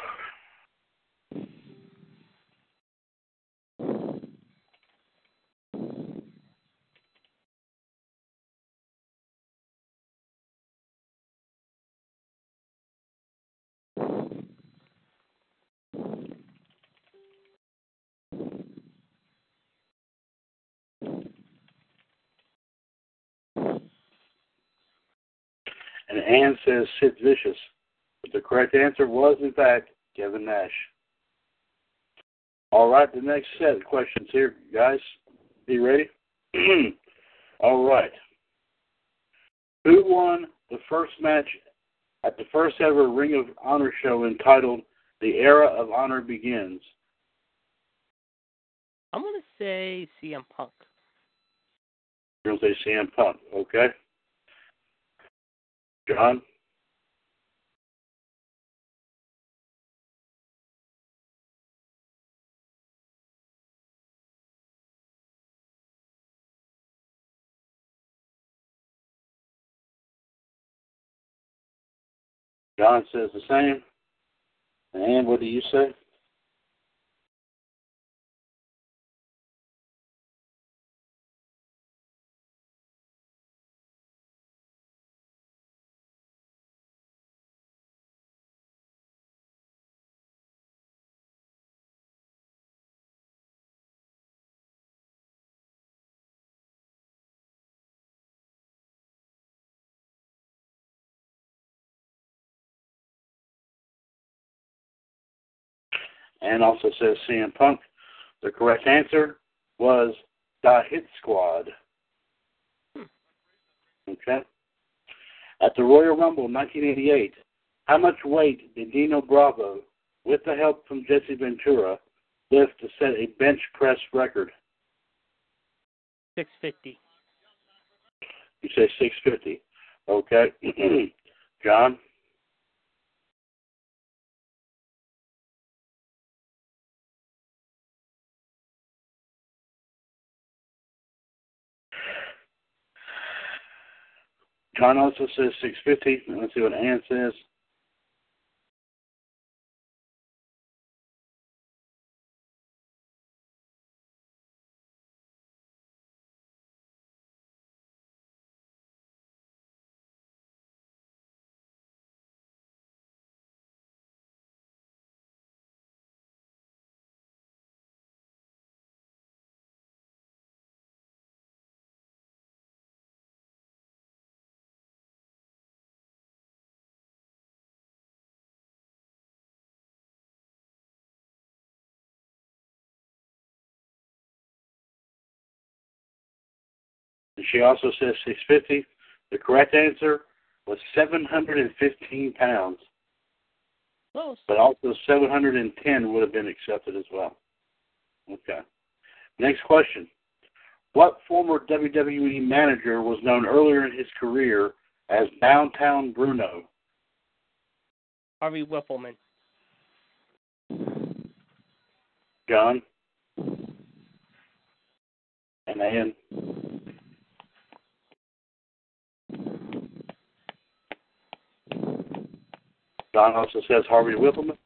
Ann says Sid Vicious. But the correct answer was, in fact, Kevin Nash. All right, the next set of questions here, guys. Be ready? All right. Who won the first match at the first ever Ring of Honor show entitled The Era of Honor Begins? I'm gonna say CM Punk. You're going to say CM Punk, okay? John? John says the same. And what do you say? And also says CM Punk. The correct answer was the Hit Squad. Hmm. Okay. At the Royal Rumble 1988, how much weight did Dino Bravo, with the help from Jesse Ventura, lift to set a bench press record? Six fifty. You say 650. Okay. John? John also says 650. Let's see what Ann says. She also says 650. The correct answer was 715 pounds. Close. But also 710 would have been accepted as well. Okay. Next question. What former WWE manager was known earlier in his career as Downtown Bruno? Harvey Whippleman. John? And Ann? John also says Harvey Whippleman.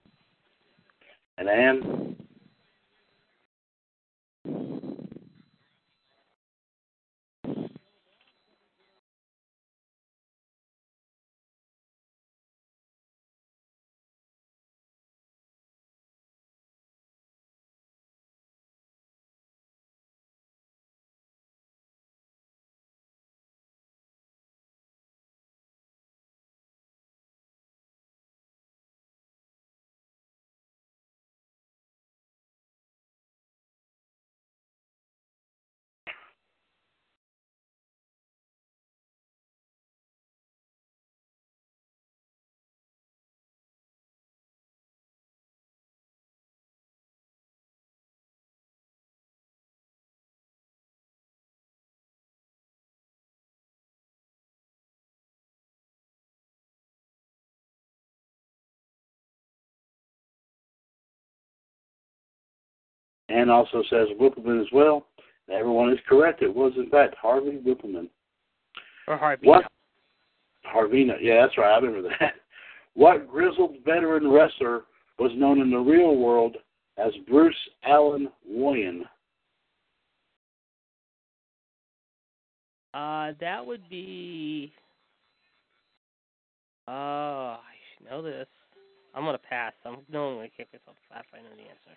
And Ann? Ann also says Whippleman as well. Everyone is correct. It was, in fact, Harvey Whippleman. Or Harvey. What? Harvina. Yeah, that's right. I remember that. What grizzled veteran wrestler was known in the real world as Bruce Allen Woyan? Uh, that would be. Oh, I should know this. I'm gonna pass. I'm no, I'm gonna kick myself if I know the answer.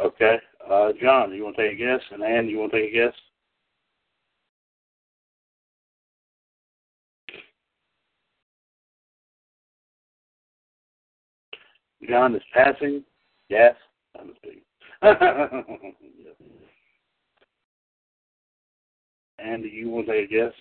Okay. Uh, John, you want to take a guess? And Ann, you want to take a guess? John is passing. Yes. I'm speaking. And you want to take a guess?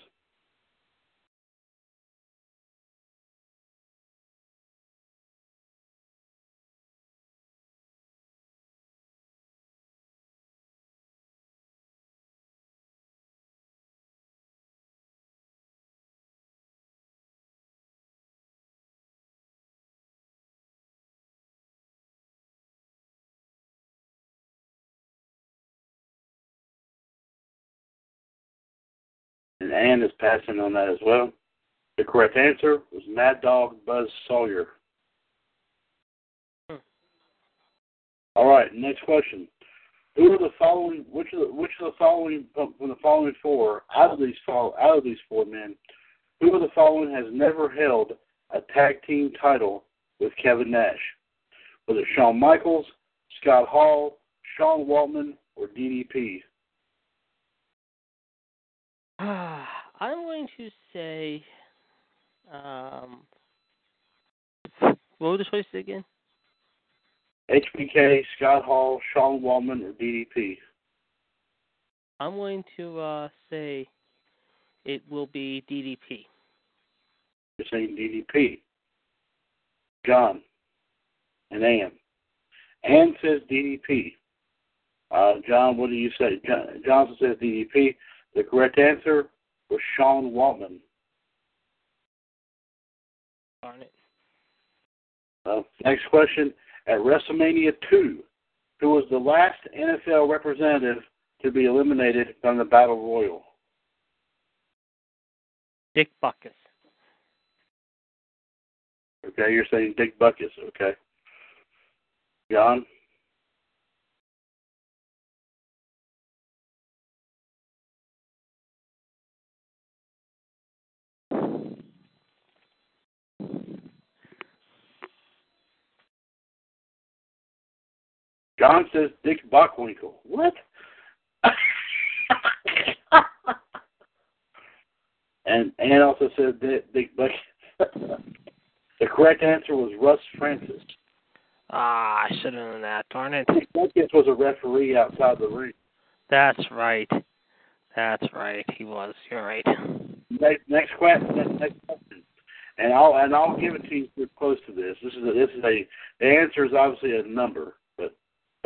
And Ann is passing on that as well. The correct answer was Mad Dog Buzz Sawyer. Hmm. All right, next question. Who are the following? Which of the, which of the following from the following four out of these out of these four men? Who of the following has never held a tag team title with Kevin Nash? Was it Shawn Michaels, Scott Hall, Sean Waltman, or DDP? I'm going to say. Um, what were the choices again? HBK, Scott Hall, Sean Waltman, or DDP? I'm going to uh, say it will be DDP. You're saying DDP. John and Ann. Ann says DDP. Uh, John, what do you say? John, Johnson says DDP. The correct answer was Sean Waltman. Darn it. Uh, next question. At WrestleMania 2, who was the last NFL representative to be eliminated from the Battle Royal? Dick Butkus. Okay, you're saying Dick Butkus. Okay. John? John says Dick Buckwinkle. What? and Ann also said Dick, Dick Buck. the correct answer was Russ Francis. Ah, I should have known that. Darn it. Dick Butkus was a referee outside the ring. That's right. That's right. He was. You're right. Next, next question. Next, next question. and I'll and I'll give it to you if you're close to this. This is a, this is a the answer is obviously a number,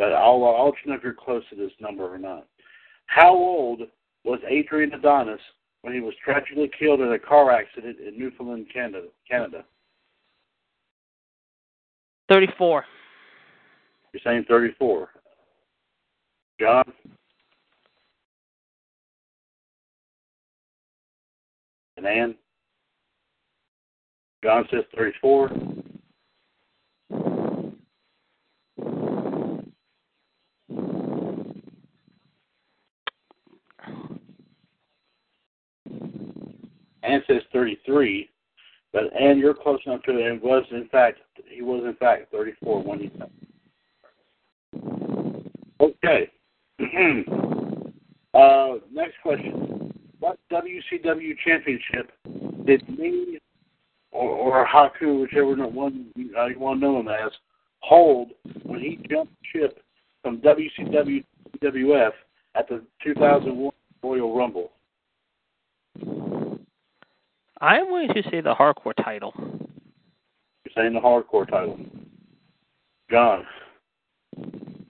but I'll uh, I'll let you know if you're close to this number or not. How old was Adrian Adonis when he was tragically killed in a car accident in Newfoundland, Canada? Canada. Thirty-four. You're saying 34. John? And Ann? John says 34. Says 33, but and you're close enough to it. And was in fact, he was in fact 34 when he died. Okay. uh, next question. What WCW championship did Meng or, or Haku, whichever one uh, you want to know him as, hold when he jumped ship from WCW WWF at the 2001 Royal Rumble? I'm going to say the hardcore title. You're saying the hardcore title. John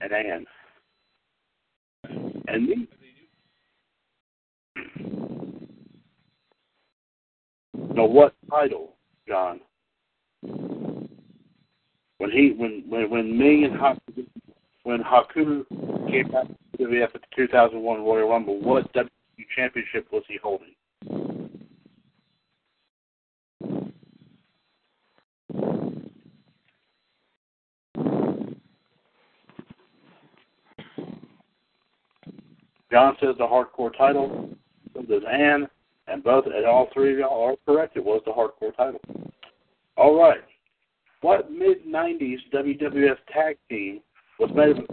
and Ann. And me. Now, what title, John? When he, when when when Meng and Haku, when Haku came back to the at the 2001 Royal Rumble, what WWE championship was he holding? John says the hardcore title. So does Ann, and both and all three of y'all are correct. It was the hardcore title. All right. What mid '90s WWF tag team was made of,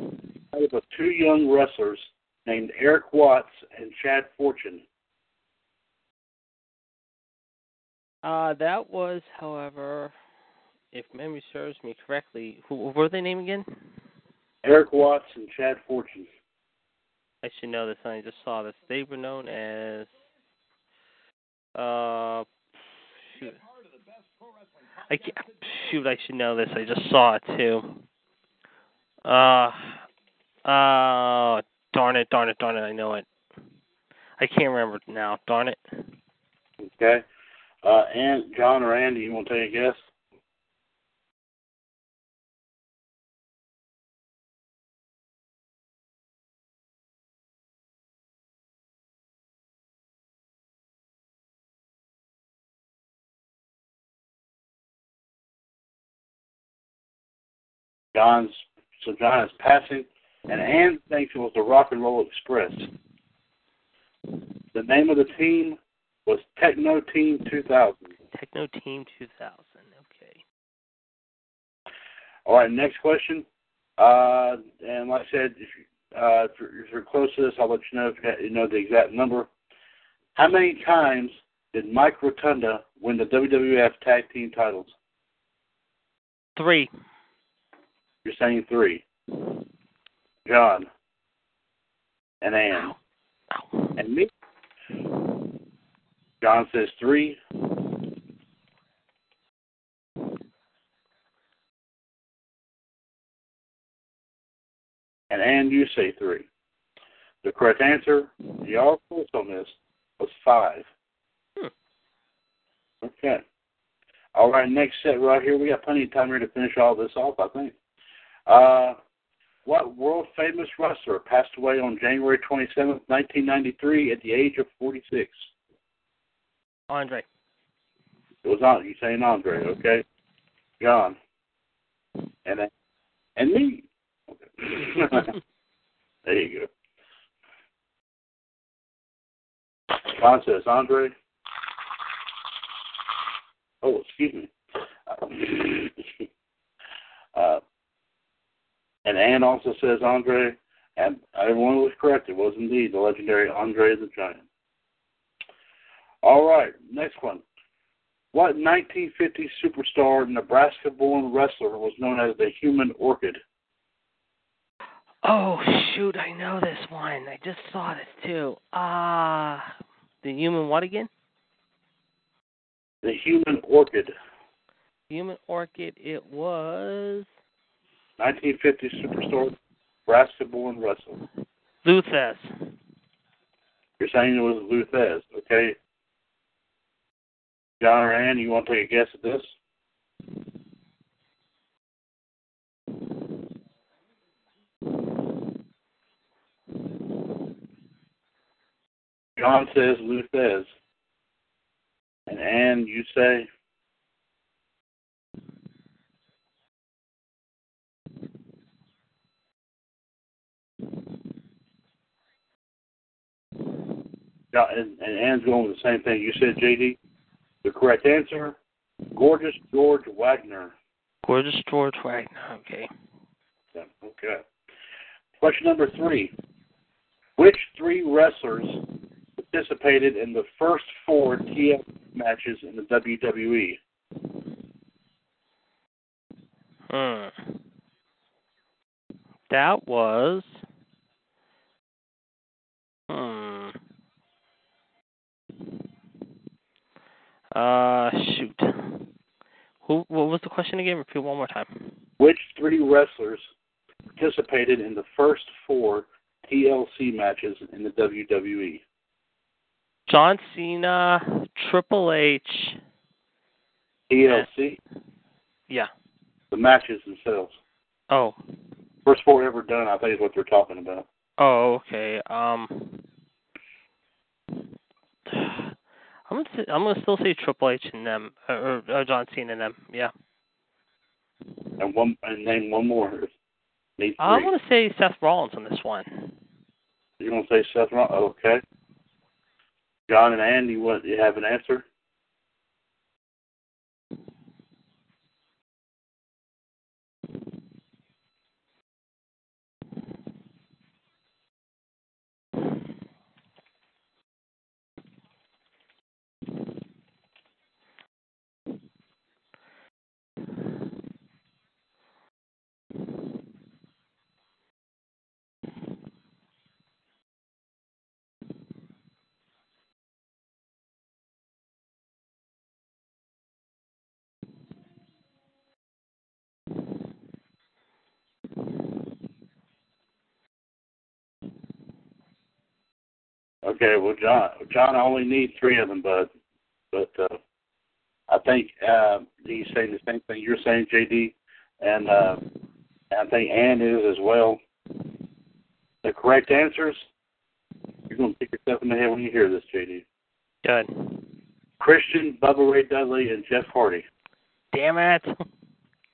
made up of two young wrestlers named Eric Watts and Chad Fortune? Uh, that was, however, if memory serves me correctly, who what were they name again? Eric Watts and Chad Fortune. I should know this. I just saw this. They were known as. Uh, shoot. I can't, shoot, I should know this. I just saw it too. Uh, uh, darn it, darn it, darn it. I know it. I can't remember now. Darn it. Okay. Uh, and John or Andy, you want to take a guess? John's so John is passing, and Ann thinks it was the Rock and Roll Express. The name of the team was Techno Team 2000. Techno Team 2000. Okay. All right, next question. Uh, and like I said, if, you, uh, if, you're, if you're close to this, I'll let you know if you, got, you know the exact number. How many times did Mike Rotunda win the WWF Tag Team titles? Three. You're saying three. John. And Ann. Ow. And me. John says three. And Ann, you say three. The correct answer, y'all close on this, was five. Hmm. Okay. All right, next set right here. We got plenty of time here to finish all this off, I think. Uh, what world famous wrestler passed away on January 27th, 1993, at the age of 46? Andre. It was on. You saying Andre? Okay. John. And and me. Okay. there you go. John says Andre. Oh, excuse me. Uh, and Ann also says Andre, and everyone was correct. It was indeed the legendary Andre the Giant. All right, next one. What 1950s superstar Nebraska-born wrestler was known as the Human Orchid? Oh shoot, I know this one. I just saw this too. Ah, the human what again? The Human Orchid, Human Orchid, it was 1950 superstar Nebraska-born wrestler. Lou Thesz. You're saying it was Lou Thesz, okay? John or Ann, you want to take a guess at this? John says Lou Thesz. And Ann, you say? And, and Ann's going with the same thing you said, JD. The correct answer, Gorgeous George Wagner. Gorgeous George Wagner. Okay. Yeah, okay. Question number three. Which three wrestlers participated in the first four TLC matches in the WWE? Hmm. That was. Hmm. Uh, shoot. Who? What was the question again? Repeat one more time. Which three wrestlers participated in the first four TLC matches in the WWE? John Cena, Triple H. TLC, Yeah. the matches themselves. Oh. First four ever done, I think is what they're talking about. Oh, okay. Um. I'm gonna say, I'm gonna still say Triple H and them, or, or John Cena and them. Yeah. And one and name one more. I'm gonna say Seth Rollins on this one. You want to say Seth Rollins? Okay. John and Andy, what? You have an answer? Okay, well, John, John, I only need three of them, bud. But uh, I think uh, he's saying the same thing you're saying, JD, and uh, I think Ann is as well. The correct answers, you're going to kick yourself in the head when you hear this, JD. Good. Christian, Bubba Ray Dudley, and Jeff Hardy. Damn it.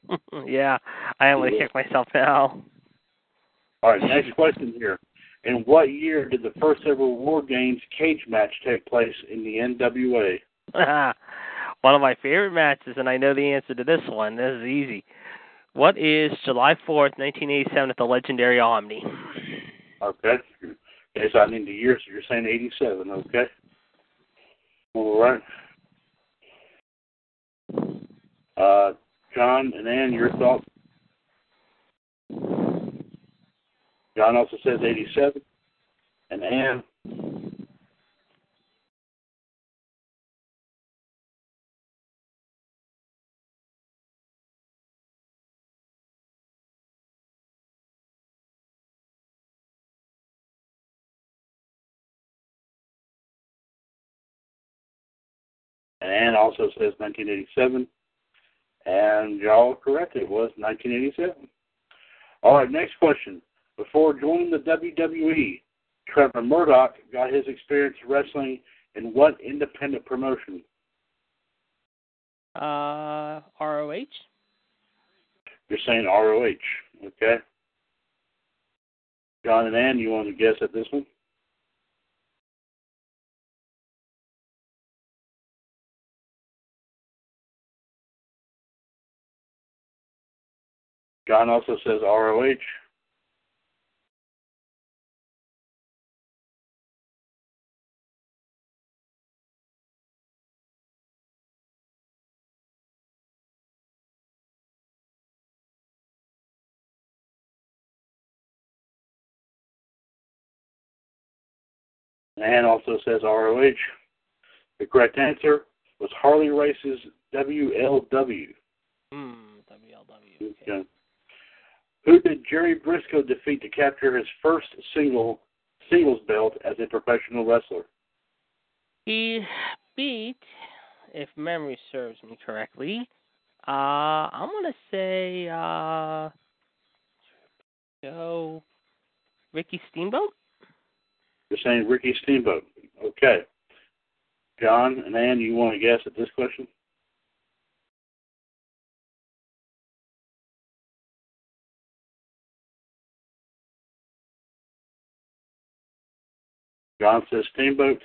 yeah, I am gonna kick myself now. All right, next question here. In what year did the first ever War Games cage match take place in the NWA? one of my favorite matches, and I know the answer to this one. This is easy. What is July 4th, 1987 at the legendary Omni? Okay. Okay, so I need the year, so you're saying 87, okay? All right. Uh, John and Ann, your thoughts? John also says 87. And Anne. And Ann also says 1987. And y'all correct. It was 1987. All right, next question. Before joining the WWE, Trevor Murdoch got his experience wrestling in what independent promotion? Uh, ROH? You're saying ROH, okay? John and Ann, you want to guess at this one? John also says ROH. Ann also says ROH. The correct answer, was Harley Race's WLW. Hmm. WLW. Okay. Okay. Who did Jerry Brisco defeat to capture his first single singles belt as a professional wrestler? He beat, if memory serves me correctly, uh, I'm gonna say, uh, Ricky Steamboat. You're saying Ricky Steamboat. Okay. John and Ann, you want to guess at this question? John says Steamboat.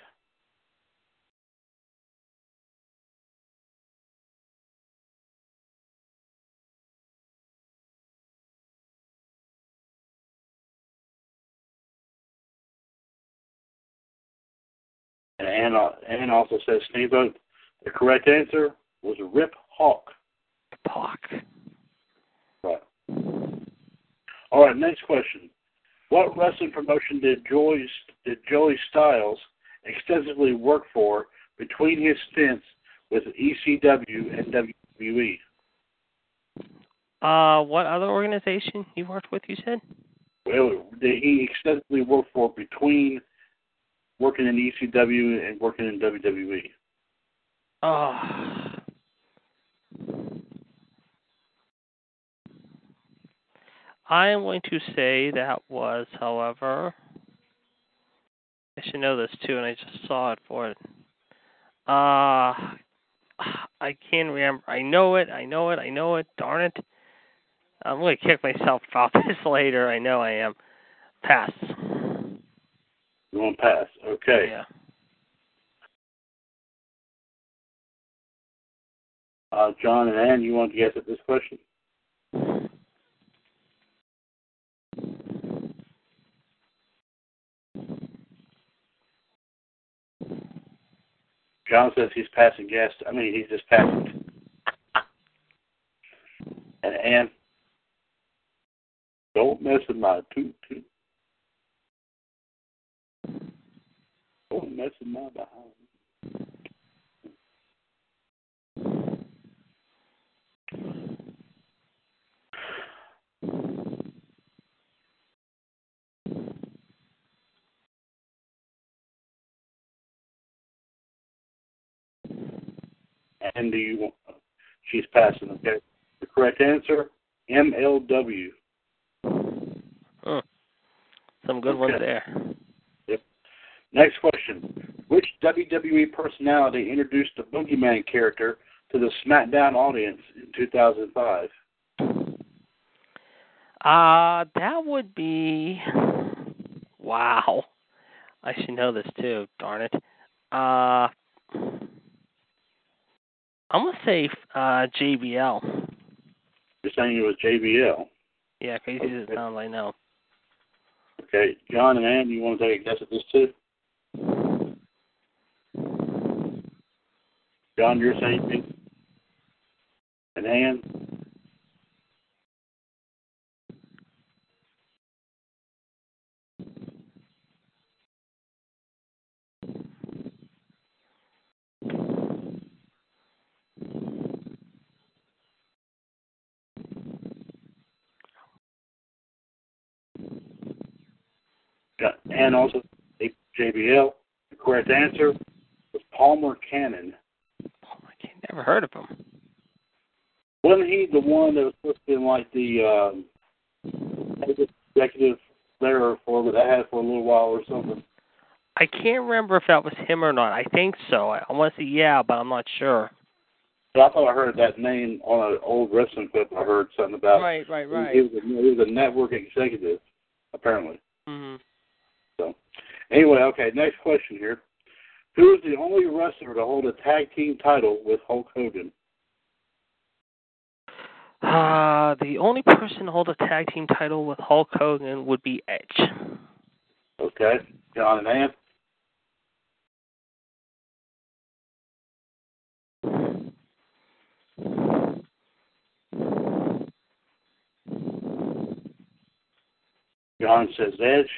And Ann, al- also says Steamboat. The correct answer was Rip Hawk. Hawk. Right. All right, next question. What wrestling promotion did Joey, did Joey Styles extensively work for between his stints with ECW and WWE? Uh, what other organization he worked with? You said. Well, did he extensively work for between working in ECW and working in? WWE? Oh. I am going to say that was, however, I should know this too, and I just saw it for it. Uh, I can't remember. I know it. I know it. I know it. Darn it. I'm going to kick myself about this later. I know I am. Pass. You want to pass? Okay. Yeah. Uh, John and Ann, you want to guess at this question? John says he's passing gas. I mean, he's just passing. And Ann, don't mess with my toot toot. Don't mess with my behind. And do you want, she's passing, okay? The correct answer, MLW. Huh. Hmm. Some good ones there. Next question. Which WWE personality introduced the Boogeyman character to the SmackDown audience in 2005? Uh, that would be. Wow. I should know this too. Darn it. Uh, I'm gonna say uh JBL. You're saying it was JBL. Yeah, crazy as it sounds, I know. Okay. John and Ann, you want to take a guess at this too? John, you're saying me? And Ann? And also JBL. The correct answer was Palmer Cannon. I can't, never heard of him. Wasn't he the one that was supposed to be in like the um, executive there for that I had for a little while or something? I can't remember if that was him or not. I think so. I, I want to say yeah, but I'm not sure. But I thought I heard that name on an old wrestling clip. I heard something about. Right, right, right. He was, a, he was a network executive, apparently. hmm So, anyway, okay. Next question here: Who is the only wrestler to hold a tag team title with Hulk Hogan? Uh, the only person to hold a tag team title with Hulk Hogan would be Edge. Okay, John and Ann. John says Edge.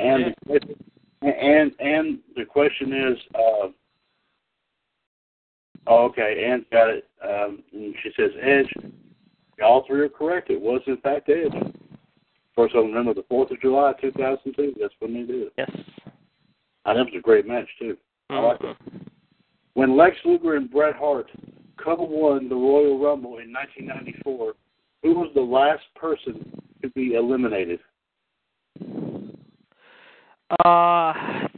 And and and the question is, uh, oh, okay, Anne's got it. Um, and she says Edge. All three are correct. It was in fact Edge. First of November, the Fourth of July, two thousand two. That's when they did it. Yes. And it was a great match too. I like it. When Lex Luger and Bret Hart co-won the Royal Rumble in 1994, who was the last person to be eliminated? Uh,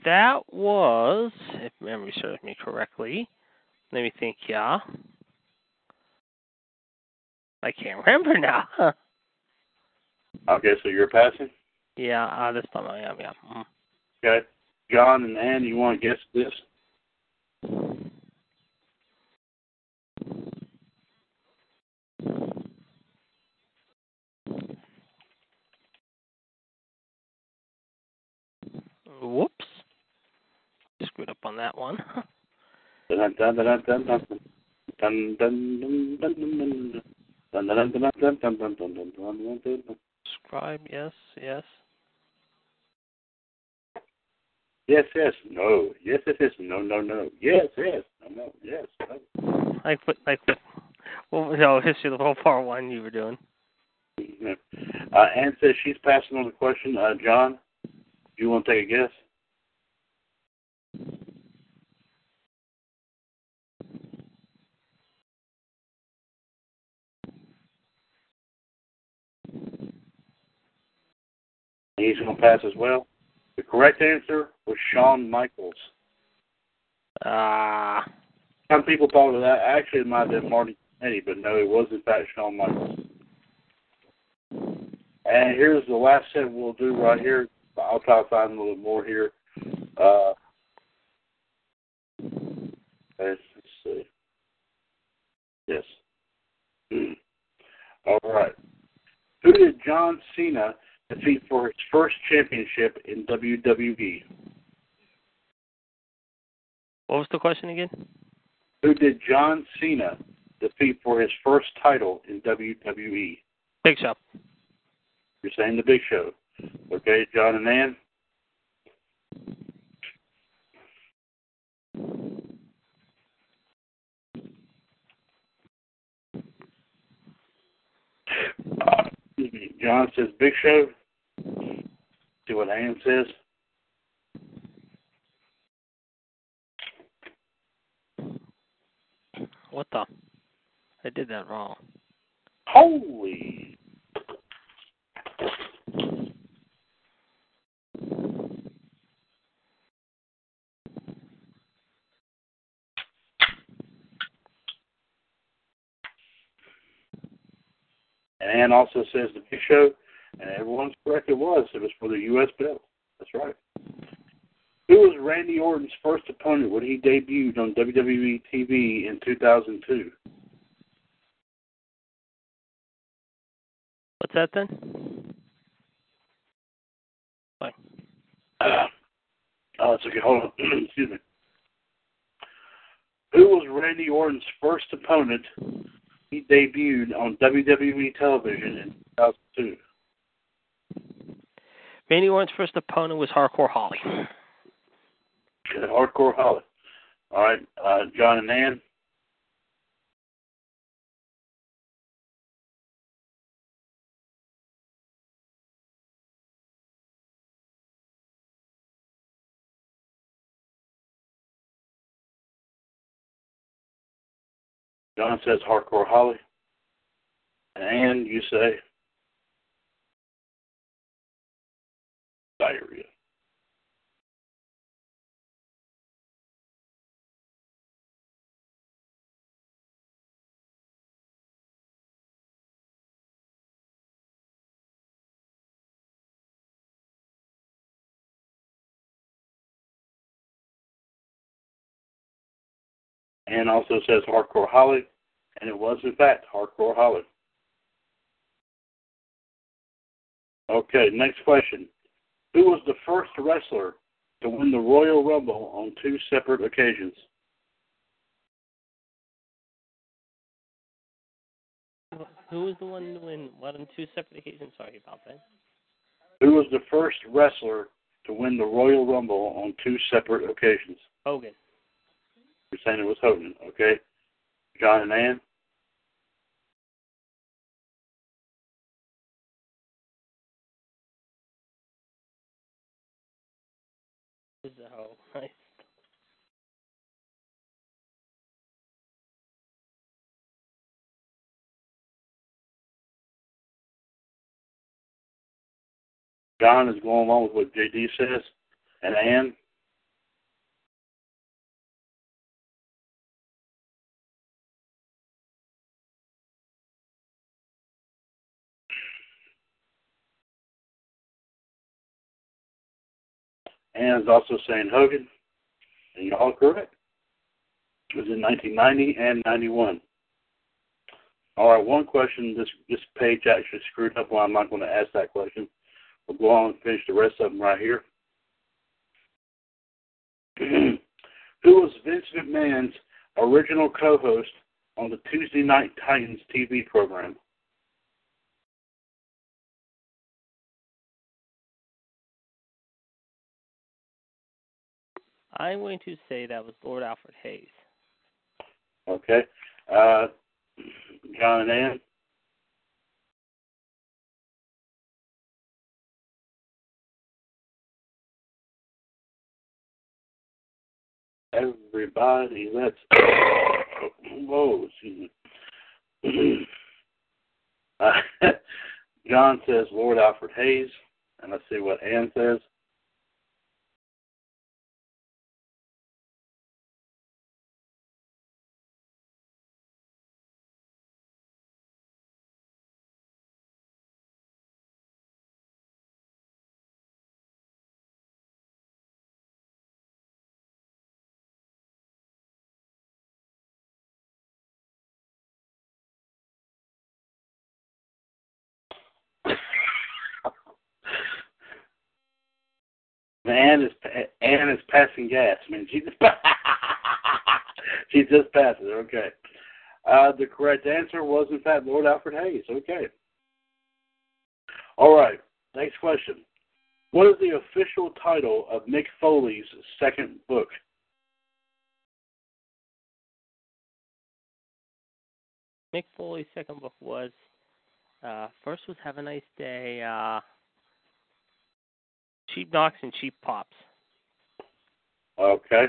that was, if memory serves me correctly. Let me think. Yeah. I can't remember now. Okay, so you're passing. yeah, uh, this time I am. Yeah. Mhm. Okay, John and Ann, you want to guess this? Dun Screwed up on that one. Scribe, yes, yes. Yes, yes, no. Yes, yes, yes, no, no, no. Yes, yes, no, no, yes, no. Like what? Like what? What was no history of the whole part one you were doing? No. Uh, Ann says she's passing on the question. Uh, John, you want to take a guess? He's going to pass as well. The correct answer was Shawn Michaels. Ah. Some people thought of that. Actually, it might have been Marty Jannetty, but no, it was in fact Shawn Michaels. And here's the last set we'll do right here. I'll try to find a little more here. Uh, let's, let's see. Yes. All right. Who did John Cena defeat for his first championship in? WWE? What was the question again? Who did John Cena defeat for his first title in WWE? Big Show. You're saying the Big Show. Okay, John and Ann? Excuse me. John says Big Show. See what Ann says. What the? I did that wrong. Holy. And Ann also says the Big Show, and everyone's correct. It was. It was for the U.S. belt. That's right. Who was Randy Orton's first opponent when he debuted on WWE TV in 2002? What's that then? Fine. Oh, it's okay. Hold on. Excuse me. Who was Randy Orton's first opponent? He debuted on WWE television in 2002. Randy Orton's first opponent was Hardcore Holly. Okay, Hardcore Holly. All right, uh, John and Ann. John says Hardcore Holly. And you say diarrhea. and also says Hardcore Holly, and it was in fact Hardcore Holly. Okay, next question. Who was the first wrestler to win the Royal Rumble on two separate occasions? Who was the one to win what on two separate occasions? Sorry about that. Who was the first wrestler to win the Royal Rumble on two separate occasions? Hogan. You're saying it was Hogan, okay? John and Ann? John is going along with what JD says, and Ann? Ann is also saying Hogan, and you're all correct. It was in 1990 and 91. All right, one question. This this page actually screwed up, well, I'm not going to ask that question. We'll go on and finish the rest of them right here. Who was Vince McMahon's original co-host on the Tuesday Night Titans TV program? I'm going to say that was Lord Alfred Hayes. Okay. Uh, John and Ann? Everybody, let's. Whoa, excuse me. John says Lord Alfred Hayes, and let's see what Ann says. Ann is is passing gas. I mean, she just she just passes. Okay. Uh, the correct answer was in fact Lord Alfred Hayes. Okay. All right. Next question. What is the official title of Mick Foley's second book? Mick Foley's second book was uh, first was Have a Nice Day. Uh, cheap knocks and cheap pops. Okay.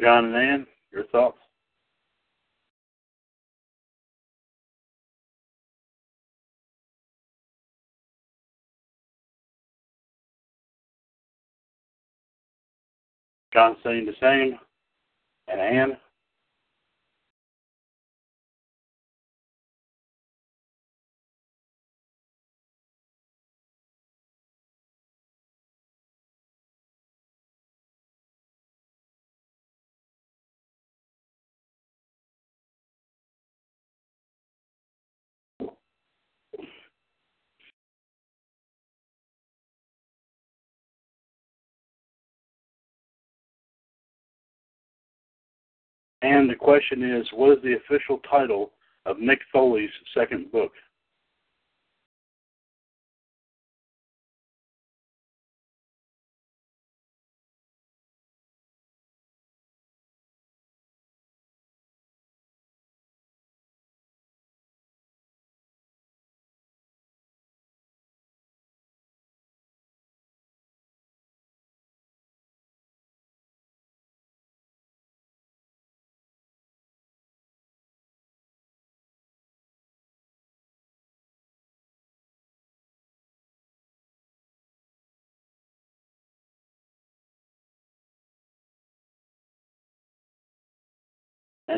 John and Ann, your thoughts? John saying the same. And Ann? And the question is, what is the official title of Mick Foley's second book?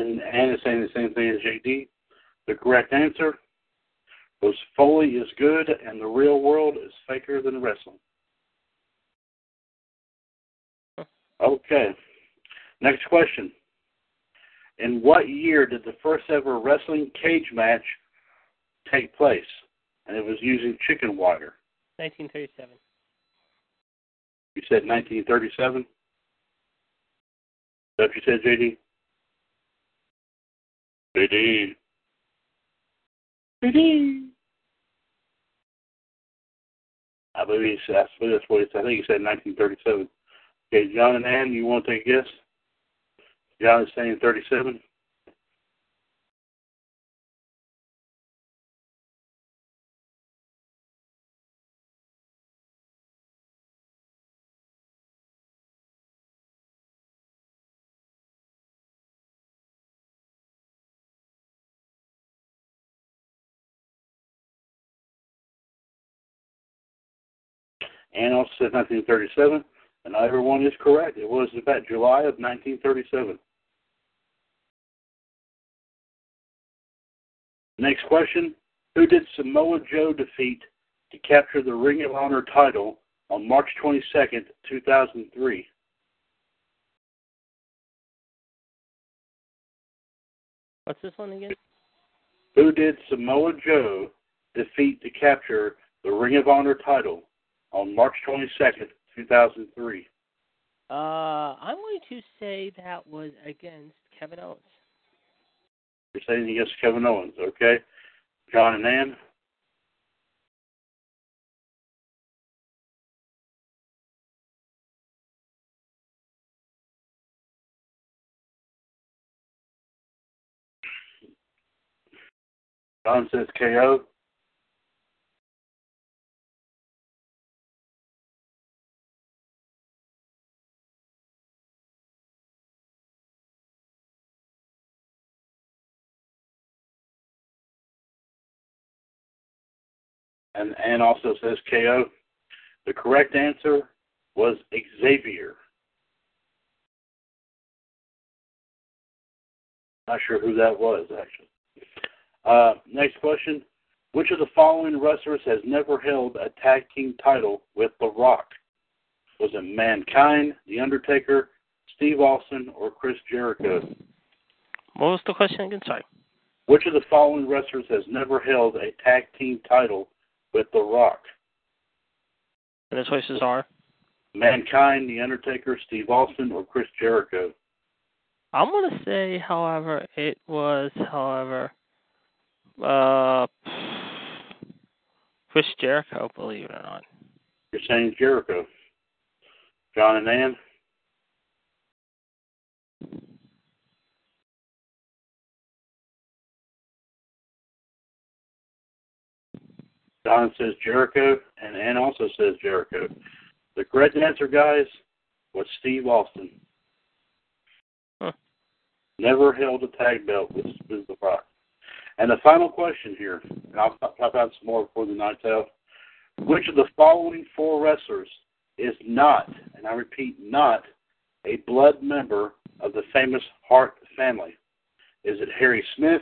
And Ann is saying the same thing as JD. The correct answer was Foley is good and the real world is faker than wrestling. Okay. Next question. In what year did the first ever wrestling cage match take place? And it was using chicken wire. 1937. You said 1937? Is that what you said, JD? BD. BD. I believe I believe that's what he said. I think he said 1937. Okay, John and Ann, you want to take a guess? John is saying 37. Ann also said 1937, and everyone is correct. It was, in fact, July of 1937. Next question. Who did Samoa Joe defeat to capture the Ring of Honor title on March 22nd, 2003? What's this one again? Who did Samoa Joe defeat to capture the Ring of Honor title on March 22nd, 2003? Uh, I'm going to say that was against Kevin Owens. You're saying against Kevin Owens, okay? John and Ann? John says KO. And Ann also says KO. The correct answer was Xavier. Not sure who that was, actually. Uh, next question. Which of the following wrestlers has never held a tag team title with The Rock? Was it Mankind, The Undertaker, Steve Austin, or Chris Jericho? What was the question again? Sorry. Which of the following wrestlers has never held a tag team title with The Rock? And the choices are? Mankind, The Undertaker, Steve Austin, or Chris Jericho? I'm going to say, however, it was, however, uh, Chris Jericho, believe it or not. You're saying Jericho. John and Ann? John says Jericho, and Ann also says Jericho. The correct answer, guys, was Steve Austin. Huh. Never held a tag belt with, with The Rock. And the final question here, and I'll pop out some more before the night's out. Which of the following four wrestlers is not, and I repeat, not a blood member of the famous Hart family? Is it Harry Smith,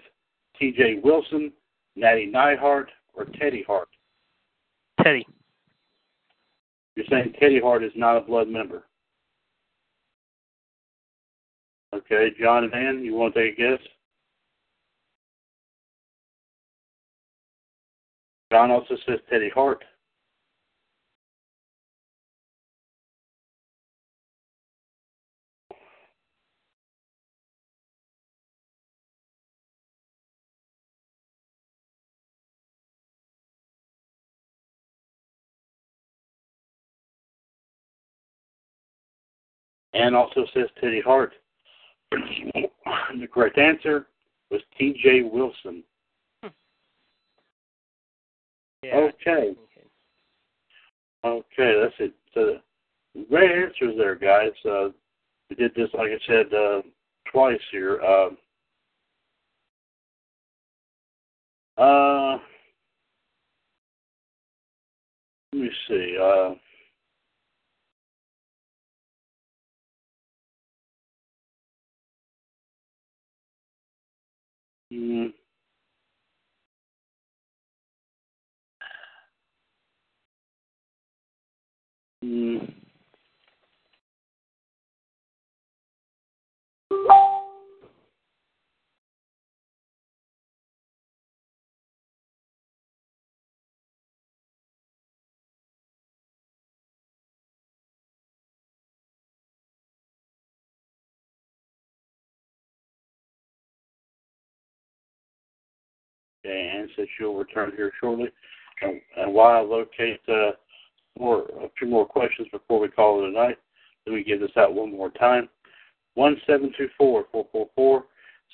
T.J. Wilson, Natty Neidhart, or Teddy Hart? Teddy. You're saying Teddy Hart is not a blood member. Okay, John and Ann, you want to take a guess? John also says Teddy Hart. Ann also says Teddy Hart. the correct answer was T.J. Wilson. Yeah. Okay. Okay, that's it. So, great answers there, guys. Uh, we did this, like I said, uh, twice here. Uh, uh, let me see. Uh, mm, mm, Said she'll return here shortly. And, and while I locate uh, more, a few more questions before we call it a night, let me give this out one more time. One seven two four four four four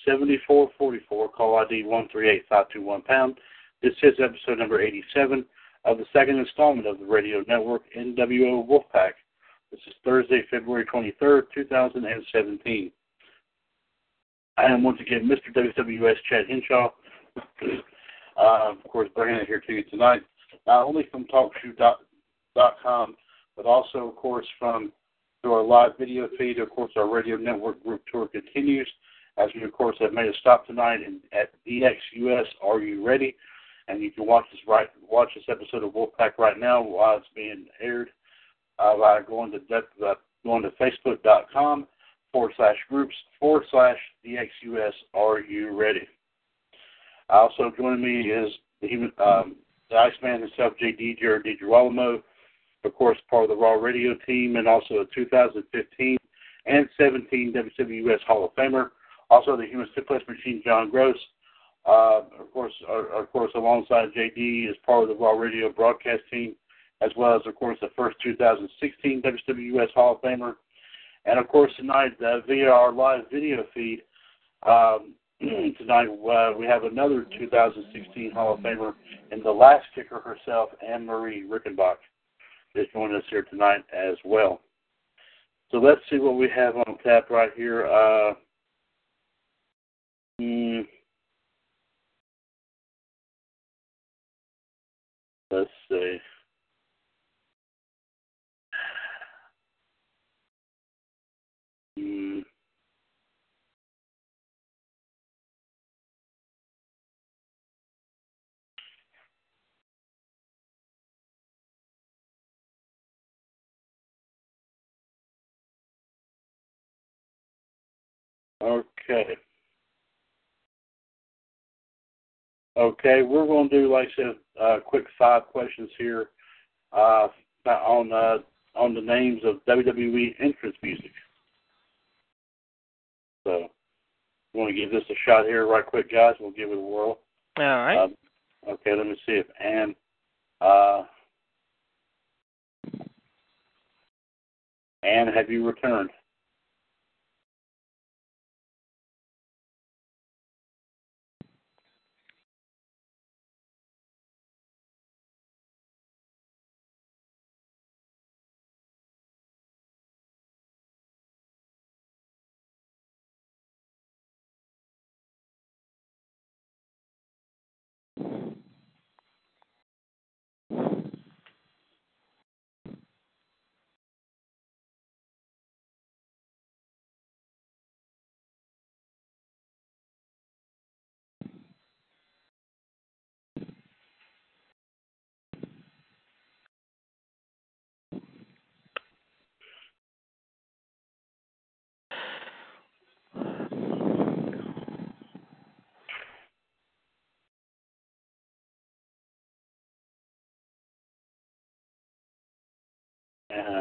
seventy four forty four. Call ID one three eight five two one pound. This is episode number eighty seven of the second installment of the radio network NWO Wolfpac. This is Thursday, February twenty third, two thousand and seventeen. I am once again Mr. WWS Chad Henshaw. Uh, of course, bringing it here to you tonight, not only from TalkShoe.com, but also, of course, from through our live video feed. Of course, our radio network group tour continues, as we, of course, have made a stop tonight in, at DXUS. Are you ready? And you can watch this right, watch this episode of Wolfpac right now while it's being aired uh, by going to uh, going to Facebook.com forward slash groups forward slash DXUS. Are you ready? Also joining me is the human, um, the Iceman himself, JD Jared DiGirolamo, of course, part of the Raw Radio team, and also a 2015 and 17 WWS Hall of Famer. Also, the Human Suplex Machine, John Gross. Uh, of course, uh, of course, alongside JD is part of the Raw Radio broadcast team, as well as, of course, the first 2016 WWS Hall of Famer. And of course, tonight uh, via our live video feed, um, tonight uh, we have another 2016 Hall of Famer and the last kicker herself, Anne Marie Rickenbach, is joining us here tonight as well. So let's see what we have on tap right here. Uh, hmm, let's see. Hmm. Okay. Okay, we're going to do, like I said, a quick five questions here uh, on uh, on the names of WWE entrance music. So, we want to give this a shot here, right quick, guys. We'll give it a whirl. All right. Um, okay, let me see if Ann. Uh, Anne, have you returned?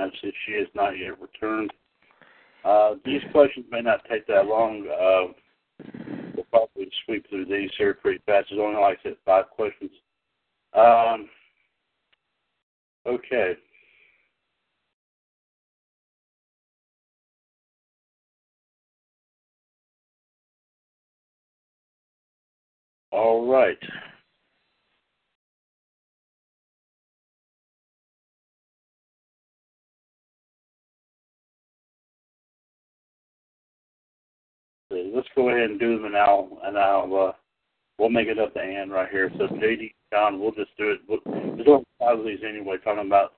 And since she has not yet returned. Uh, these questions may not take that long. Uh, we'll probably sweep through these here pretty fast. There's only, like I said, five questions. Um, okay. All right. Let's go ahead and do them, and I'll and I'll uh, we'll make it up to Ann right here. So JD, John, we'll just do it. We'll, we're doing five of these anyway, talking about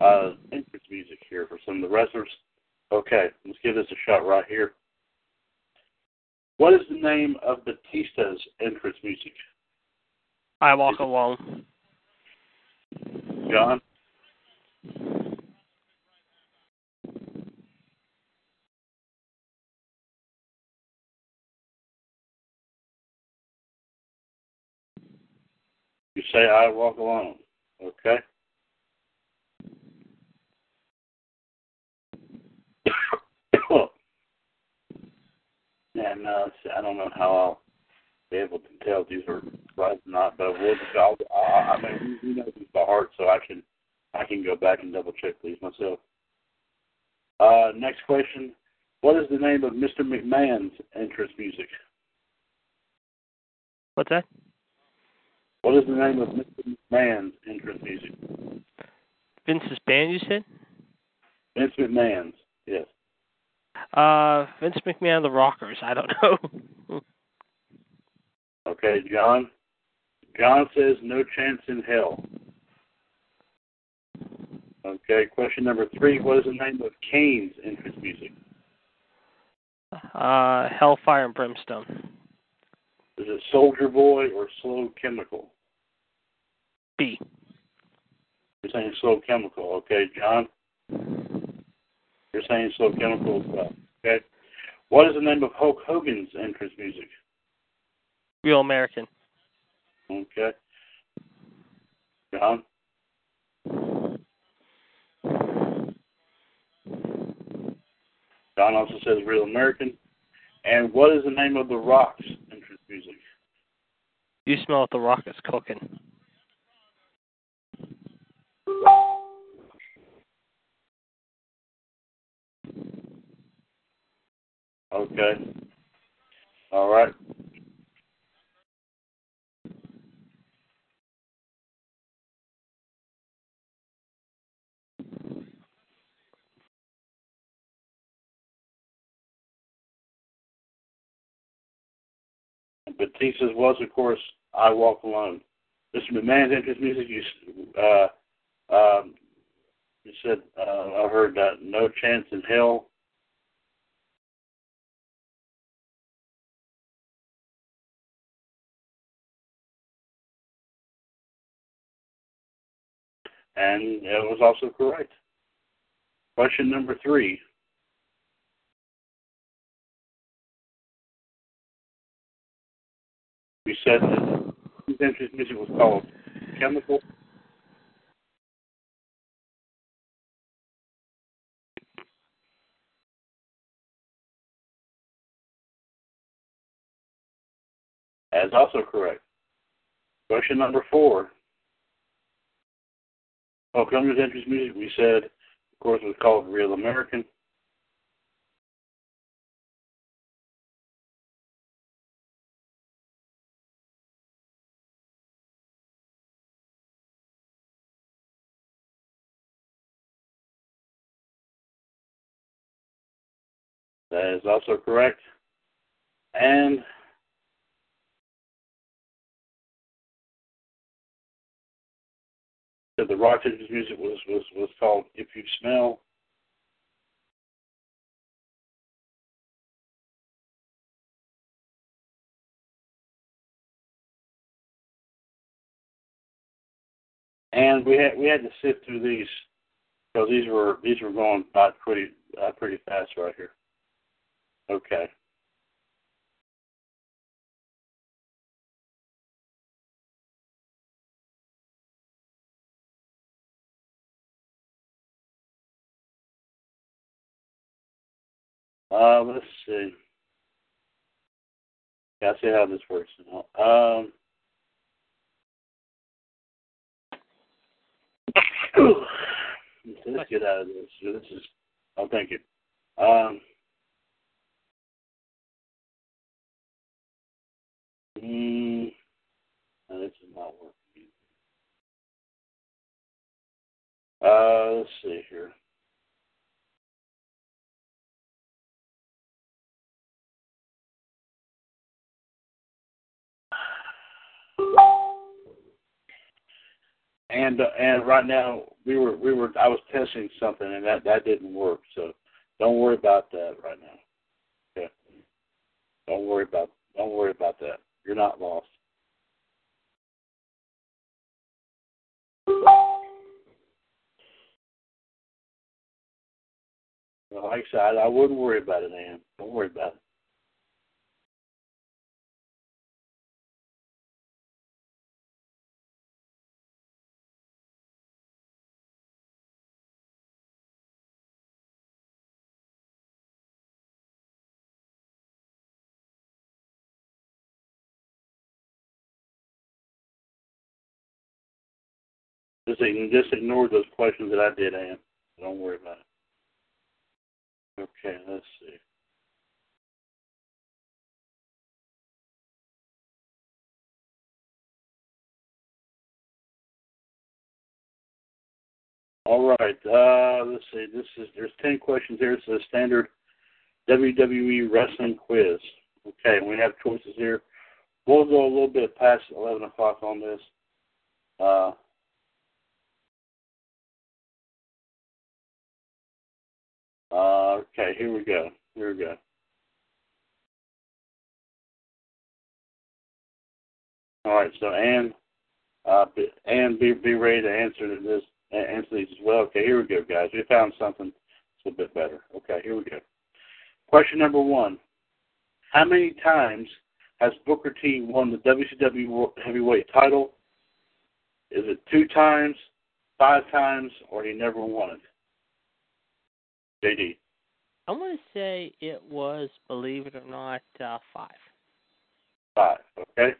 uh, entrance music here for some of the wrestlers. Okay, let's give this a shot right here. What is the name of Batista's entrance music? I walk alone. John. You say I walk alone. Okay. and uh, I don't know how I'll be able to tell these are right or not, but we'll just, I'll, I, I mean, we know these by heart, so I can I can go back and double check these myself. Uh, next question: What is the name of Mr. McMahon's entrance music? What's that? What is the name of Mr. McMahon's entrance music? Vince's band, you said? Vince McMahon's, yes. Uh, Vince McMahon, the Rockers. I don't know. Okay, John. John says no chance in hell. Okay, question number three. What is the name of Kane's entrance music? uh, Hellfire and Brimstone. Is it Soldier Boy or Slow Chemical? B. You're saying Slow Chemical. Okay, John. You're saying Slow Chemical as well. Okay. What is the name of Hulk Hogan's entrance music? Real American. Okay. John. John also says Real American. And what is the name of the Rock's entrance music? You smell what the rock is cooking. Okay. All right. Batista's was, of course, I Walk Alone. Mr. McMahon's entrance music, you, uh, um, you said, uh, I heard uh, No Chance in Hell. And it was also correct. Question number three. We said that entrance music was called Chemical. That is also correct. Question number four. Oh, Cummings entrance music, we said, of course, was called Real American. That is also correct. And said the entrance music was, was, was called If You Smell. And we had we had to sift through these because these were these were going by pretty uh, pretty fast right here. Okay. Uh, let's see. Yeah, I see how this works now. Um, let's get out of this. This is. Oh, thank you. Um, mm, this is not working. Uh, let's see here. And uh, and right now we were we were I was testing something and that that didn't work. So don't worry about that right now. Okay. Don't worry about don't worry about that. You're not lost. Well, like I said, I wouldn't worry about it, Ann. Don't worry about it. Just, just ignore those questions that I did, Ann. Don't worry about it. Okay, let's see. All right. Uh, let's see. This is there's ten questions here. It's a standard WWE wrestling quiz. Okay, we have choices here. We'll go a little bit past eleven o'clock on this. Uh, uh, okay, here we go. Here we go. All right, so Ann, uh, Ann, be be ready to answer this answer these as well. Okay, here we go, guys. We found something a little bit better. Okay, here we go. Question number one: How many times has Booker T won the WCW Heavyweight Title? Is it two times, five times, or he never won it? JD. I want to say it was, believe it or not, uh, five. Five. Okay.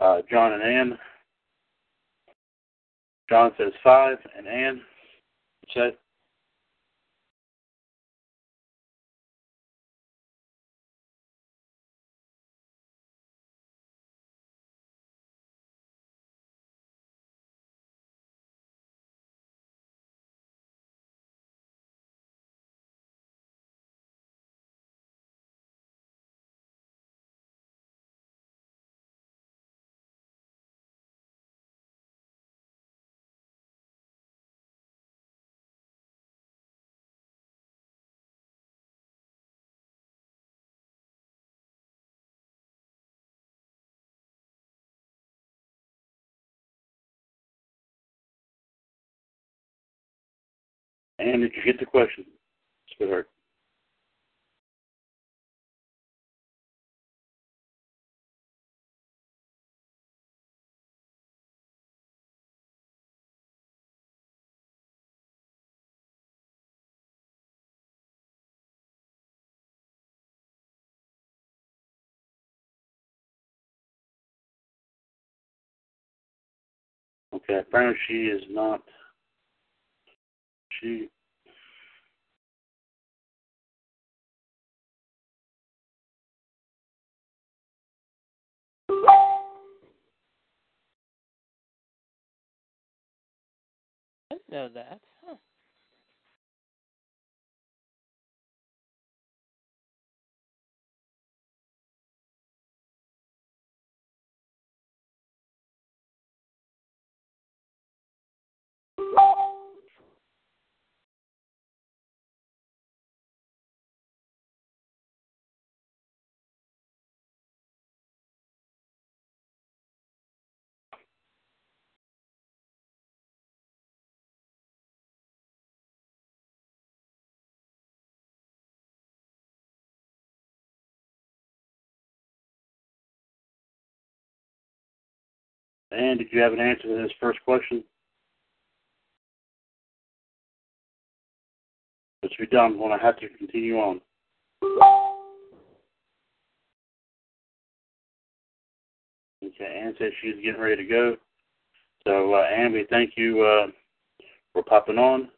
Uh, John and Ann. John says five, and Ann said. And did you get the question, sweetheart? Okay, apparently she is not. She I know that. And did you have an answer to this first question? Which we done when I have to continue on. Okay, Ann said she's getting ready to go. So, uh, Ann, we thank you uh, for popping on,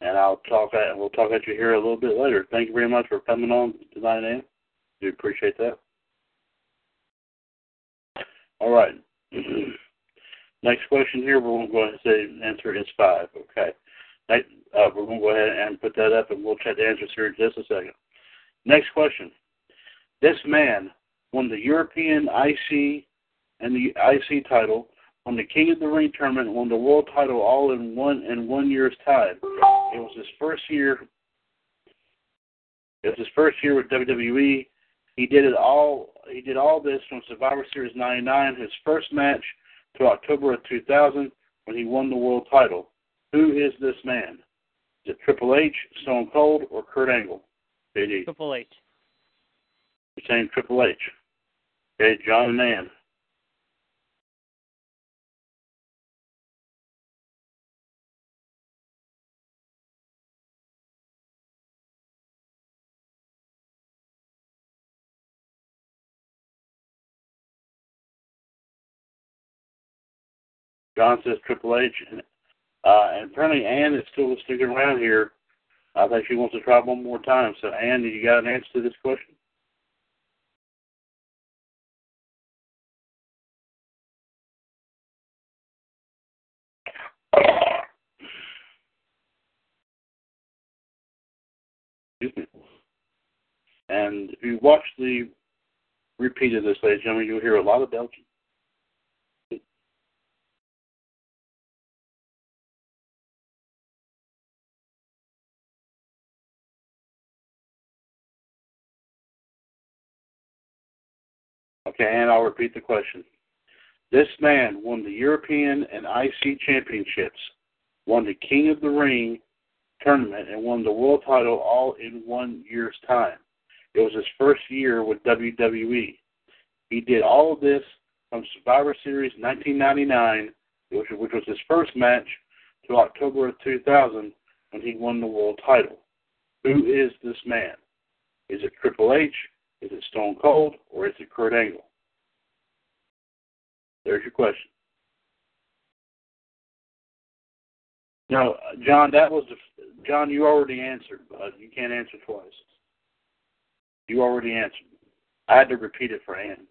and I'll talk at we'll talk at you here a little bit later. Thank you very much for coming on tonight, Ann. Do appreciate that. All right. Next question here, we're going to go ahead and say answer is five. Okay. Uh, we're going to go ahead and put that up, and we'll check the answers here in just a second. Next question. This man won the European IC and the IC title, won the King of the Ring tournament, won the world title all in one in one year's time. It was his first year. It was his first year with WWE. He did it all. He did all this from Survivor Series '99, his first match, to October of 2000 when he won the world title. Who is this man? Is it Triple H, Stone Cold, or Kurt Angle? JD. Triple H. You're saying Triple H. Okay, John and John says Triple H. And, uh, and apparently Ann is still sticking around here. I think she wants to try one more time. So, Ann, you got an answer to this question? Excuse me. And if you watch the repeat of this, ladies and gentlemen, you'll hear a lot of belching. Okay, and I'll repeat the question. This man won the European and IC championships, won the King of the Ring tournament, and won the world title all in one year's time. It was his first year with WWE. He did all of this from Survivor Series 1999, which, was his first match, to October of 2000 when he won the world title. Who is this man? Is it Triple H? Is it Stone Cold? Or is it Kurt Angle? There's your question. No, John, that was the, John. You already answered, but you can't answer twice. You already answered. I had to repeat it for Ann.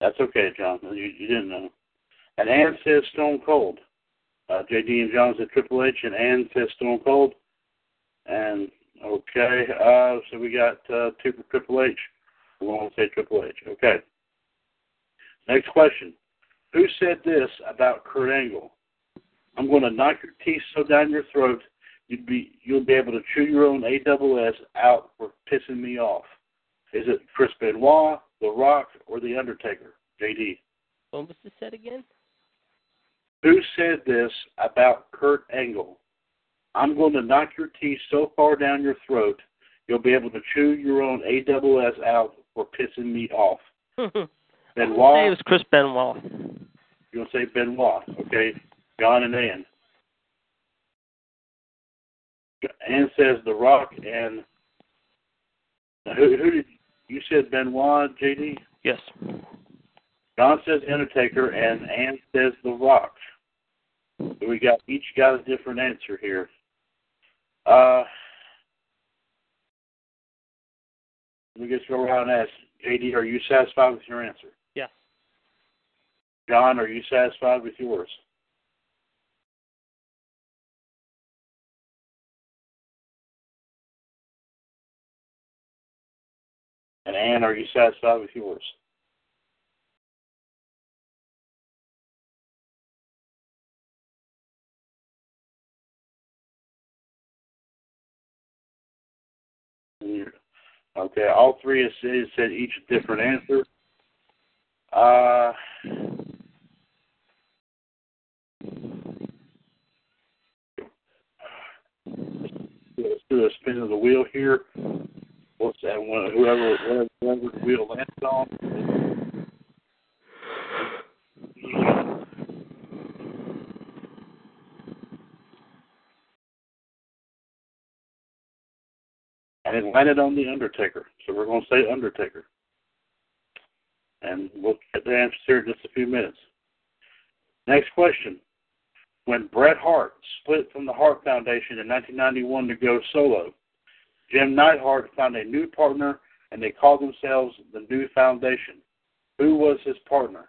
That's okay, John. You, you didn't know. And Ann says Stone Cold. Uh, JD and John said Triple H, and Ann says Stone Cold. And okay, uh, so we got uh, two for Triple H. We want to say Triple H. Okay. Next question. Who said this about Kurt Angle? I'm going to knock your teeth so down your throat you'd be you'll be able to chew your own AWS out for pissing me off. Is it Chris Benoit, The Rock, or The Undertaker? JD. What was this said again? Who said this about Kurt Angle? I'm going to knock your teeth so far down your throat you'll be able to chew your own AWS out for pissing me off. Benoit. Say it was Chris Benoit. You're going to say Benoit, okay? John and Ann. Ann says The Rock and who, who did you said Benoit, JD? Yes. John says Undertaker and Ann says The Rock. So we got each got a different answer here. Uh, let me just go around and ask JD, are you satisfied with your answer? Yes. John, are you satisfied with yours? And Ann, are you satisfied with yours? Okay, all three have said, each a different answer. Uh, let's do a spin of the wheel here. What's that? Whoever, whoever, whoever the wheel lands on. And it landed on the Undertaker. So we're going to say Undertaker. And we'll get the answer here in just a few minutes. Next question. When Bret Hart split from the Hart Foundation in 1991 to go solo, Jim Neidhart found a new partner and they called themselves the New Foundation. Who was his partner?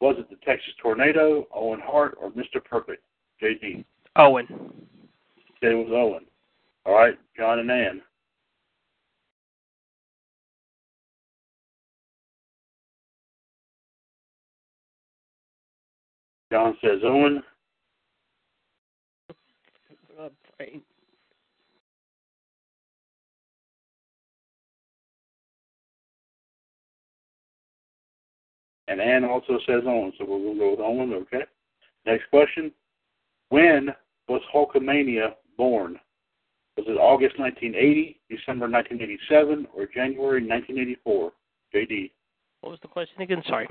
Was it the Texas Tornado, Owen Hart, or Mr. Perfect? JD. Owen. It was Owen. All right, John and Ann. John says Owen. And Ann also says Owen, so we're going to go with Owen, okay? Next question. When was Hulkamania born? Was it August 1980, December 1987, or January 1984? JD. What was the question again? Sorry.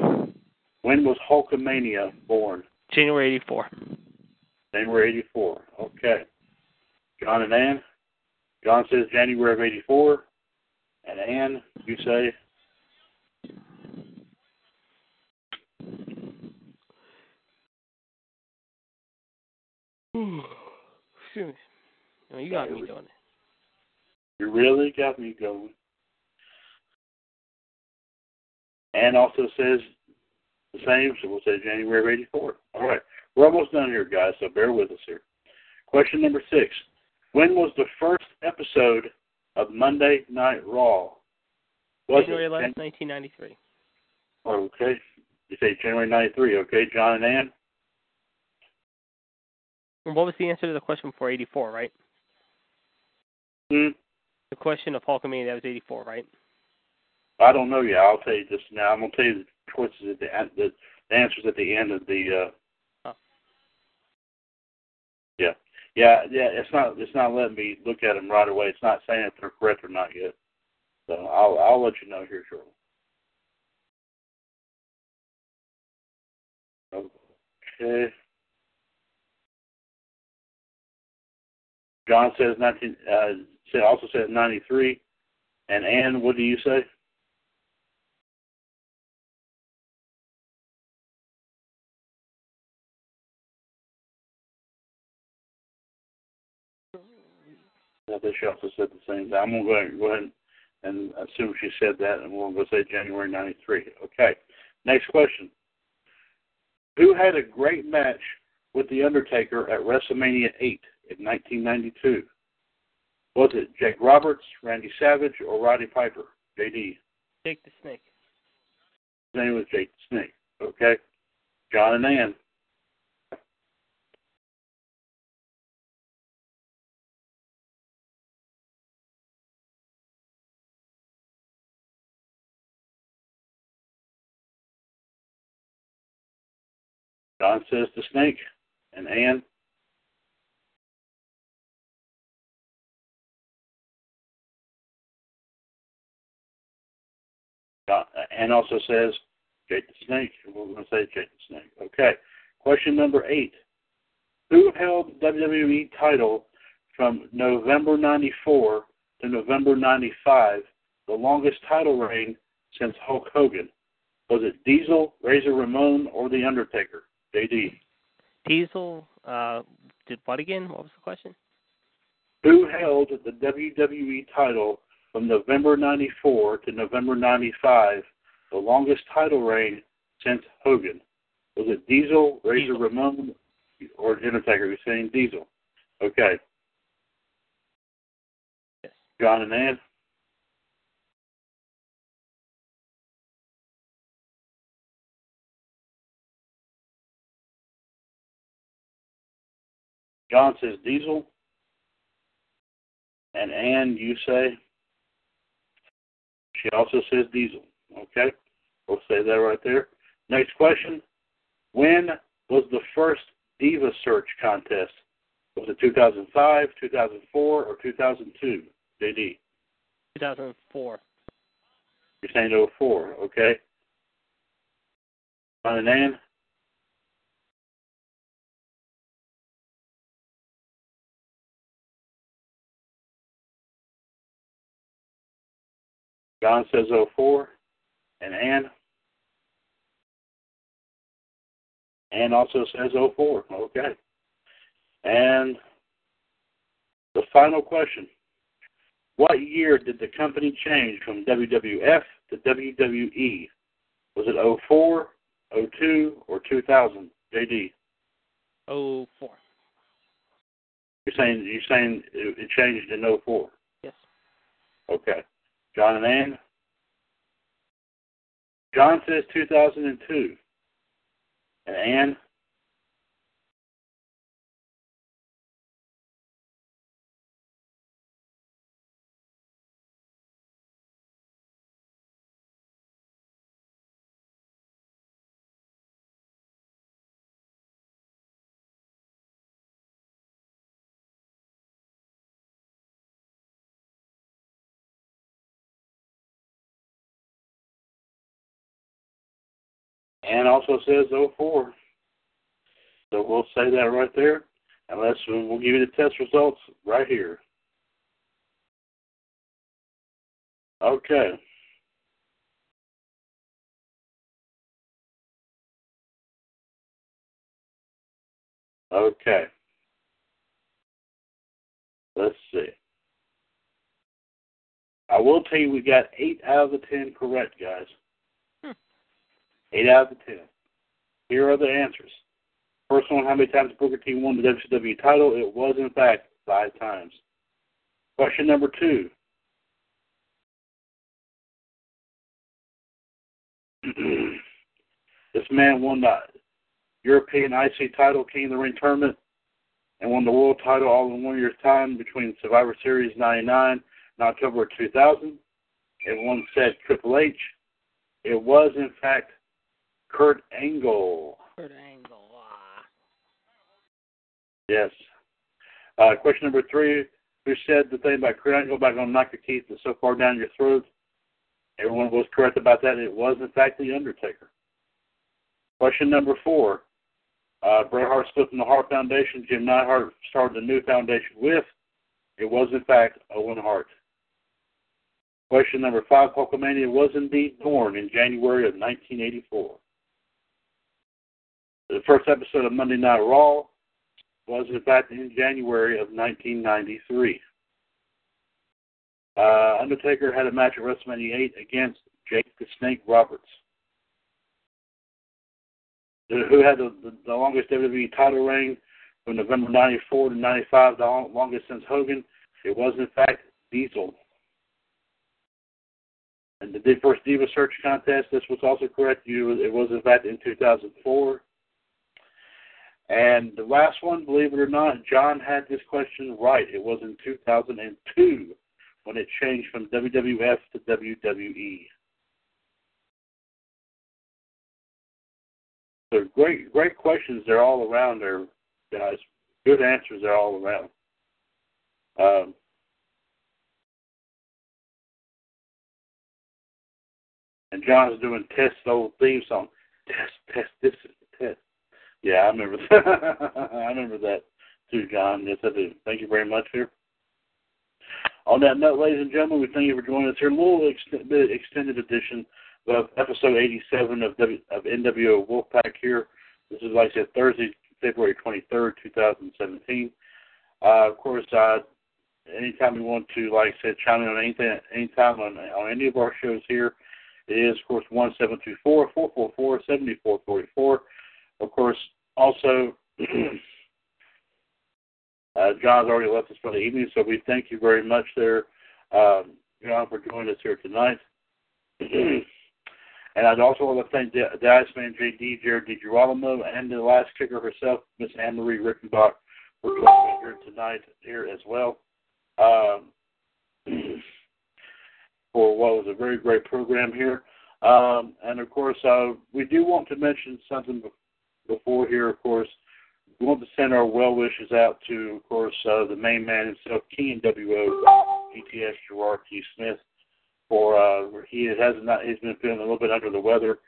When was Hulkamania born? January 84. January 84. Okay. John and Ann? John says January of 84. And Ann, you say? Excuse me. No, you got me doing it. You really got me going. Ann also says the same, so we'll say January of 84. All right. We're almost done here, guys, so bear with us here. Question number six. When was the first episode of Monday Night Raw? Was January it 11th, 1993. Okay. You say January 93. Okay, John and Ann? And what was the answer to the question for 84, right? Hmm? The question of Hulkamania, that was 84, right? I don't know yet. I'll tell you this now. I'm going to tell you the choices at the, end- the, the answers at the end of the. Uh, Oh. Yeah, yeah, yeah. It's not. It's not letting me look at them right away. It's not saying if they're correct or not yet. So I'll I'll let you know here shortly. Okay. John says nineteen. Uh, said also says ninety three. And Ann, what do you say? I think she also said the same thing. I'm gonna go ahead, go ahead and uh, assume she said that, and we'll gonna say January '93. Okay. Next question. Who had a great match with the Undertaker at WrestleMania 8 in 1992? Was it Jake Roberts, Randy Savage, or Roddy Piper? JD. Jake the Snake. His name was Jake the Snake. Okay. John and Ann. John says to snake. And Ann? John, Ann also says Jake the Snake. We're going to say Jake the Snake. Okay. Question number eight. Who held the WWE title from November 94 to November 95, the longest title reign since Hulk Hogan? Was it Diesel, Razor Ramon, or The Undertaker? JD. Diesel uh, did what again? What was the question? Who held the WWE title from November 94 to November 95, the longest title reign since Hogan? Was it Diesel, Razor Diesel. Ramon, or Undertaker? You're saying Diesel. Okay. Yes. John and Ann? John says Diesel. And Ann, you say? She also says Diesel. Okay? We'll say that right there. Next question. When was the first Diva Search contest? Was it 2005, 2004, or 2002? JD. 2004. You're saying 04, okay? John and Ann? John says 04. And Ann? Ann also says 04. Okay. And the final question. What year did the company change from WWF to WWE? Was it 04, 02, or 2000? JD. 04. You're saying you're saying it, it changed in 04. Yes. Okay. John and Ann? John says 2002. And Ann? Ann also says 04. So we'll say that right there. unless we'll give you the test results right here. Okay. Okay. Let's see. I will tell you we got eight out of the ten correct, guys. Eight out of the ten. Here are the answers. First one, how many times Booker T won the WCW title? It was, in fact, five times. Question number two. this man won the European IC title, King of the Ring tournament, and won the world title all in one year's time between Survivor Series 99 and October 2000. It once said Triple H. It was, in fact, Kurt Angle. Kurt Angle. Ah. Yes. Uh, question number three. Who said the thing about Kurt Angle about going to knock your teeth so far down your throat? Everyone was correct about that. It was, in fact, The Undertaker. Question number four. Uh, Bret Hart split from the Hart Foundation. Jim Neidhart started a new foundation with. It was, in fact, Owen Hart. Question number five. Hulkamania was indeed born in January of 1984. The first episode of Monday Night Raw was, in fact, in January of 1993. Uh, Undertaker had a match at WrestleMania 8 against Jake the Snake Roberts. Who had the, the, the longest WWE title reign from November 94 to 95, the longest since Hogan? It was, in fact, Diesel. And the first Diva Search contest, this was also correct. It was, in fact, in 2004. And the last one, believe it or not, John had this question right. It was in 2002 when it changed from WWF to WWE. So great, great questions. They're all around there, guys. Good answers. They're all around. Um, and John's doing test old theme song. Test, test. This is. Yeah, I remember that. I remember that too, John. Yes, I do. Thank you very much here. On that note, ladies and gentlemen, we thank you for joining us here. A little ex- extended edition of episode 87 of, w- of NWO Wolfpac here. This is, like I said, Thursday, February 23rd, 2017. Uh, of course, uh, anytime you want to, like I said, chime in on anything, anytime on, on any of our shows here, it is, of course, 1724 444 7444. Of course, also, uh, John's already left us for the evening, so we thank you very much there, um, John, for joining us here tonight. and I'd also want to thank the, the Iceman JD, Jared DiGirolamo, and the last kicker herself, Miss Anne Marie Rickenbach, for joining us here tonight here as well. Um, for what was a very great program here. Um, and of course, uh, we do want to mention something before here, of course. We want to send our well wishes out to, of course, uh, the main man himself, King WO, GTS Gerard T. Smith, for uh, he has not he's been feeling a little bit under the weather.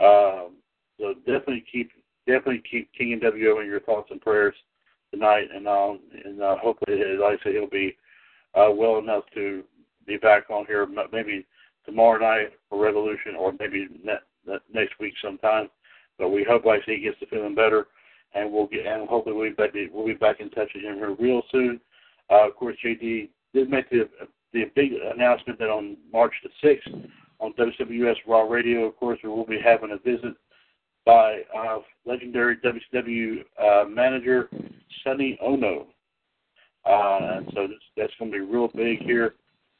Um, so definitely keep definitely keep King and WO in your thoughts and prayers tonight, and um, and uh, hopefully, like I said, he'll be uh, well enough to be back on here maybe tomorrow night for Revolution, or maybe ne- next week sometime. But we hope, like he gets to feeling better, and we'll get and hopefully we'll be back, we'll be back in touch with him here real soon. Uh, of course, JD did make the the big announcement that on March the sixth on WWS Raw Radio, of course, we will be having a visit by uh, legendary WCW uh, manager Sonny Ono. Uh, and so this, that's going to be real big here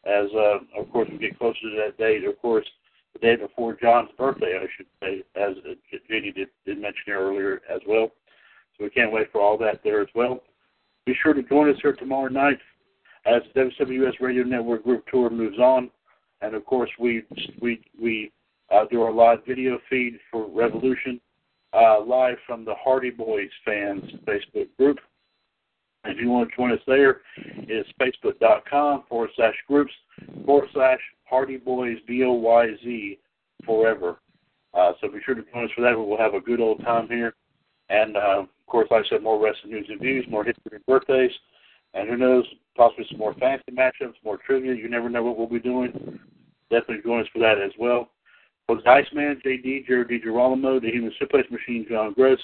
as, uh, of course, we get closer to that date. Of course, the day before John's birthday, I should say, as Jenny did, did mention earlier as well. So we can't wait for all that there as well. Be sure to join us here tomorrow night as the WWS Radio Network Group Tour moves on. And of course, we we we uh, do our live video feed for Revolution uh, live from the Hardy Boys fans Facebook group. If you want to join us there, it's facebook.com forward slash groups forward slash Hardy Boys B O Y Z forever. Uh, so be sure to join us for that. We'll have a good old time here. And uh, of course, like I said, more wrestling news and views, more history and birthdays, and who knows, possibly some more fantasy matchups, more trivia. You never know what we'll be doing. Definitely join us for that as well. For the Iceman, JD, Jared DiGirolamo, the Human Suplex Machine, John Gross,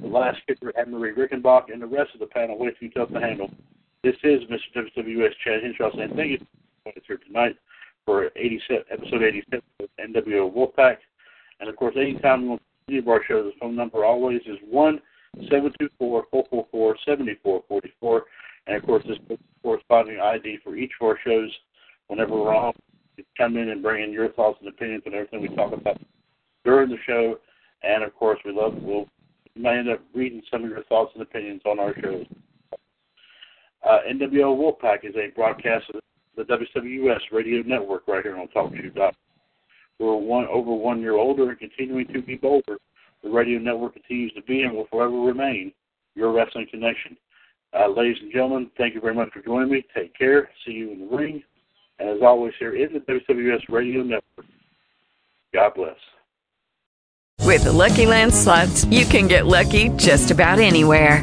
the last kicker, Anne-Marie Rickenbach, and the rest of the panel way too tough to handle. This is Mr. WWS Chad Henshaw saying thank you for joining us here tonight for 87, episode 87 of NWO Wolfpac. And of course, anytime you want to see our show, the phone number always is 1 724 444 7444. And of course, this is corresponding ID for each of our shows whenever we're on. Come in and bring in your thoughts and opinions on everything we talk about during the show. And of course, we love, we'll you might end up reading some of your thoughts and opinions on our shows. Uh, NWO Wolfpac is a broadcast of the WWS radio network right here on TalkShoe.com. We're one over one year older and continuing to be bolder. The radio network continues to be and will forever remain your wrestling connection. Uh, ladies and gentlemen, thank you very much for joining me. Take care. See you in the ring. And as always, here is the WWS Radio Network. God bless. With the Lucky Land slots, you can get lucky just about anywhere.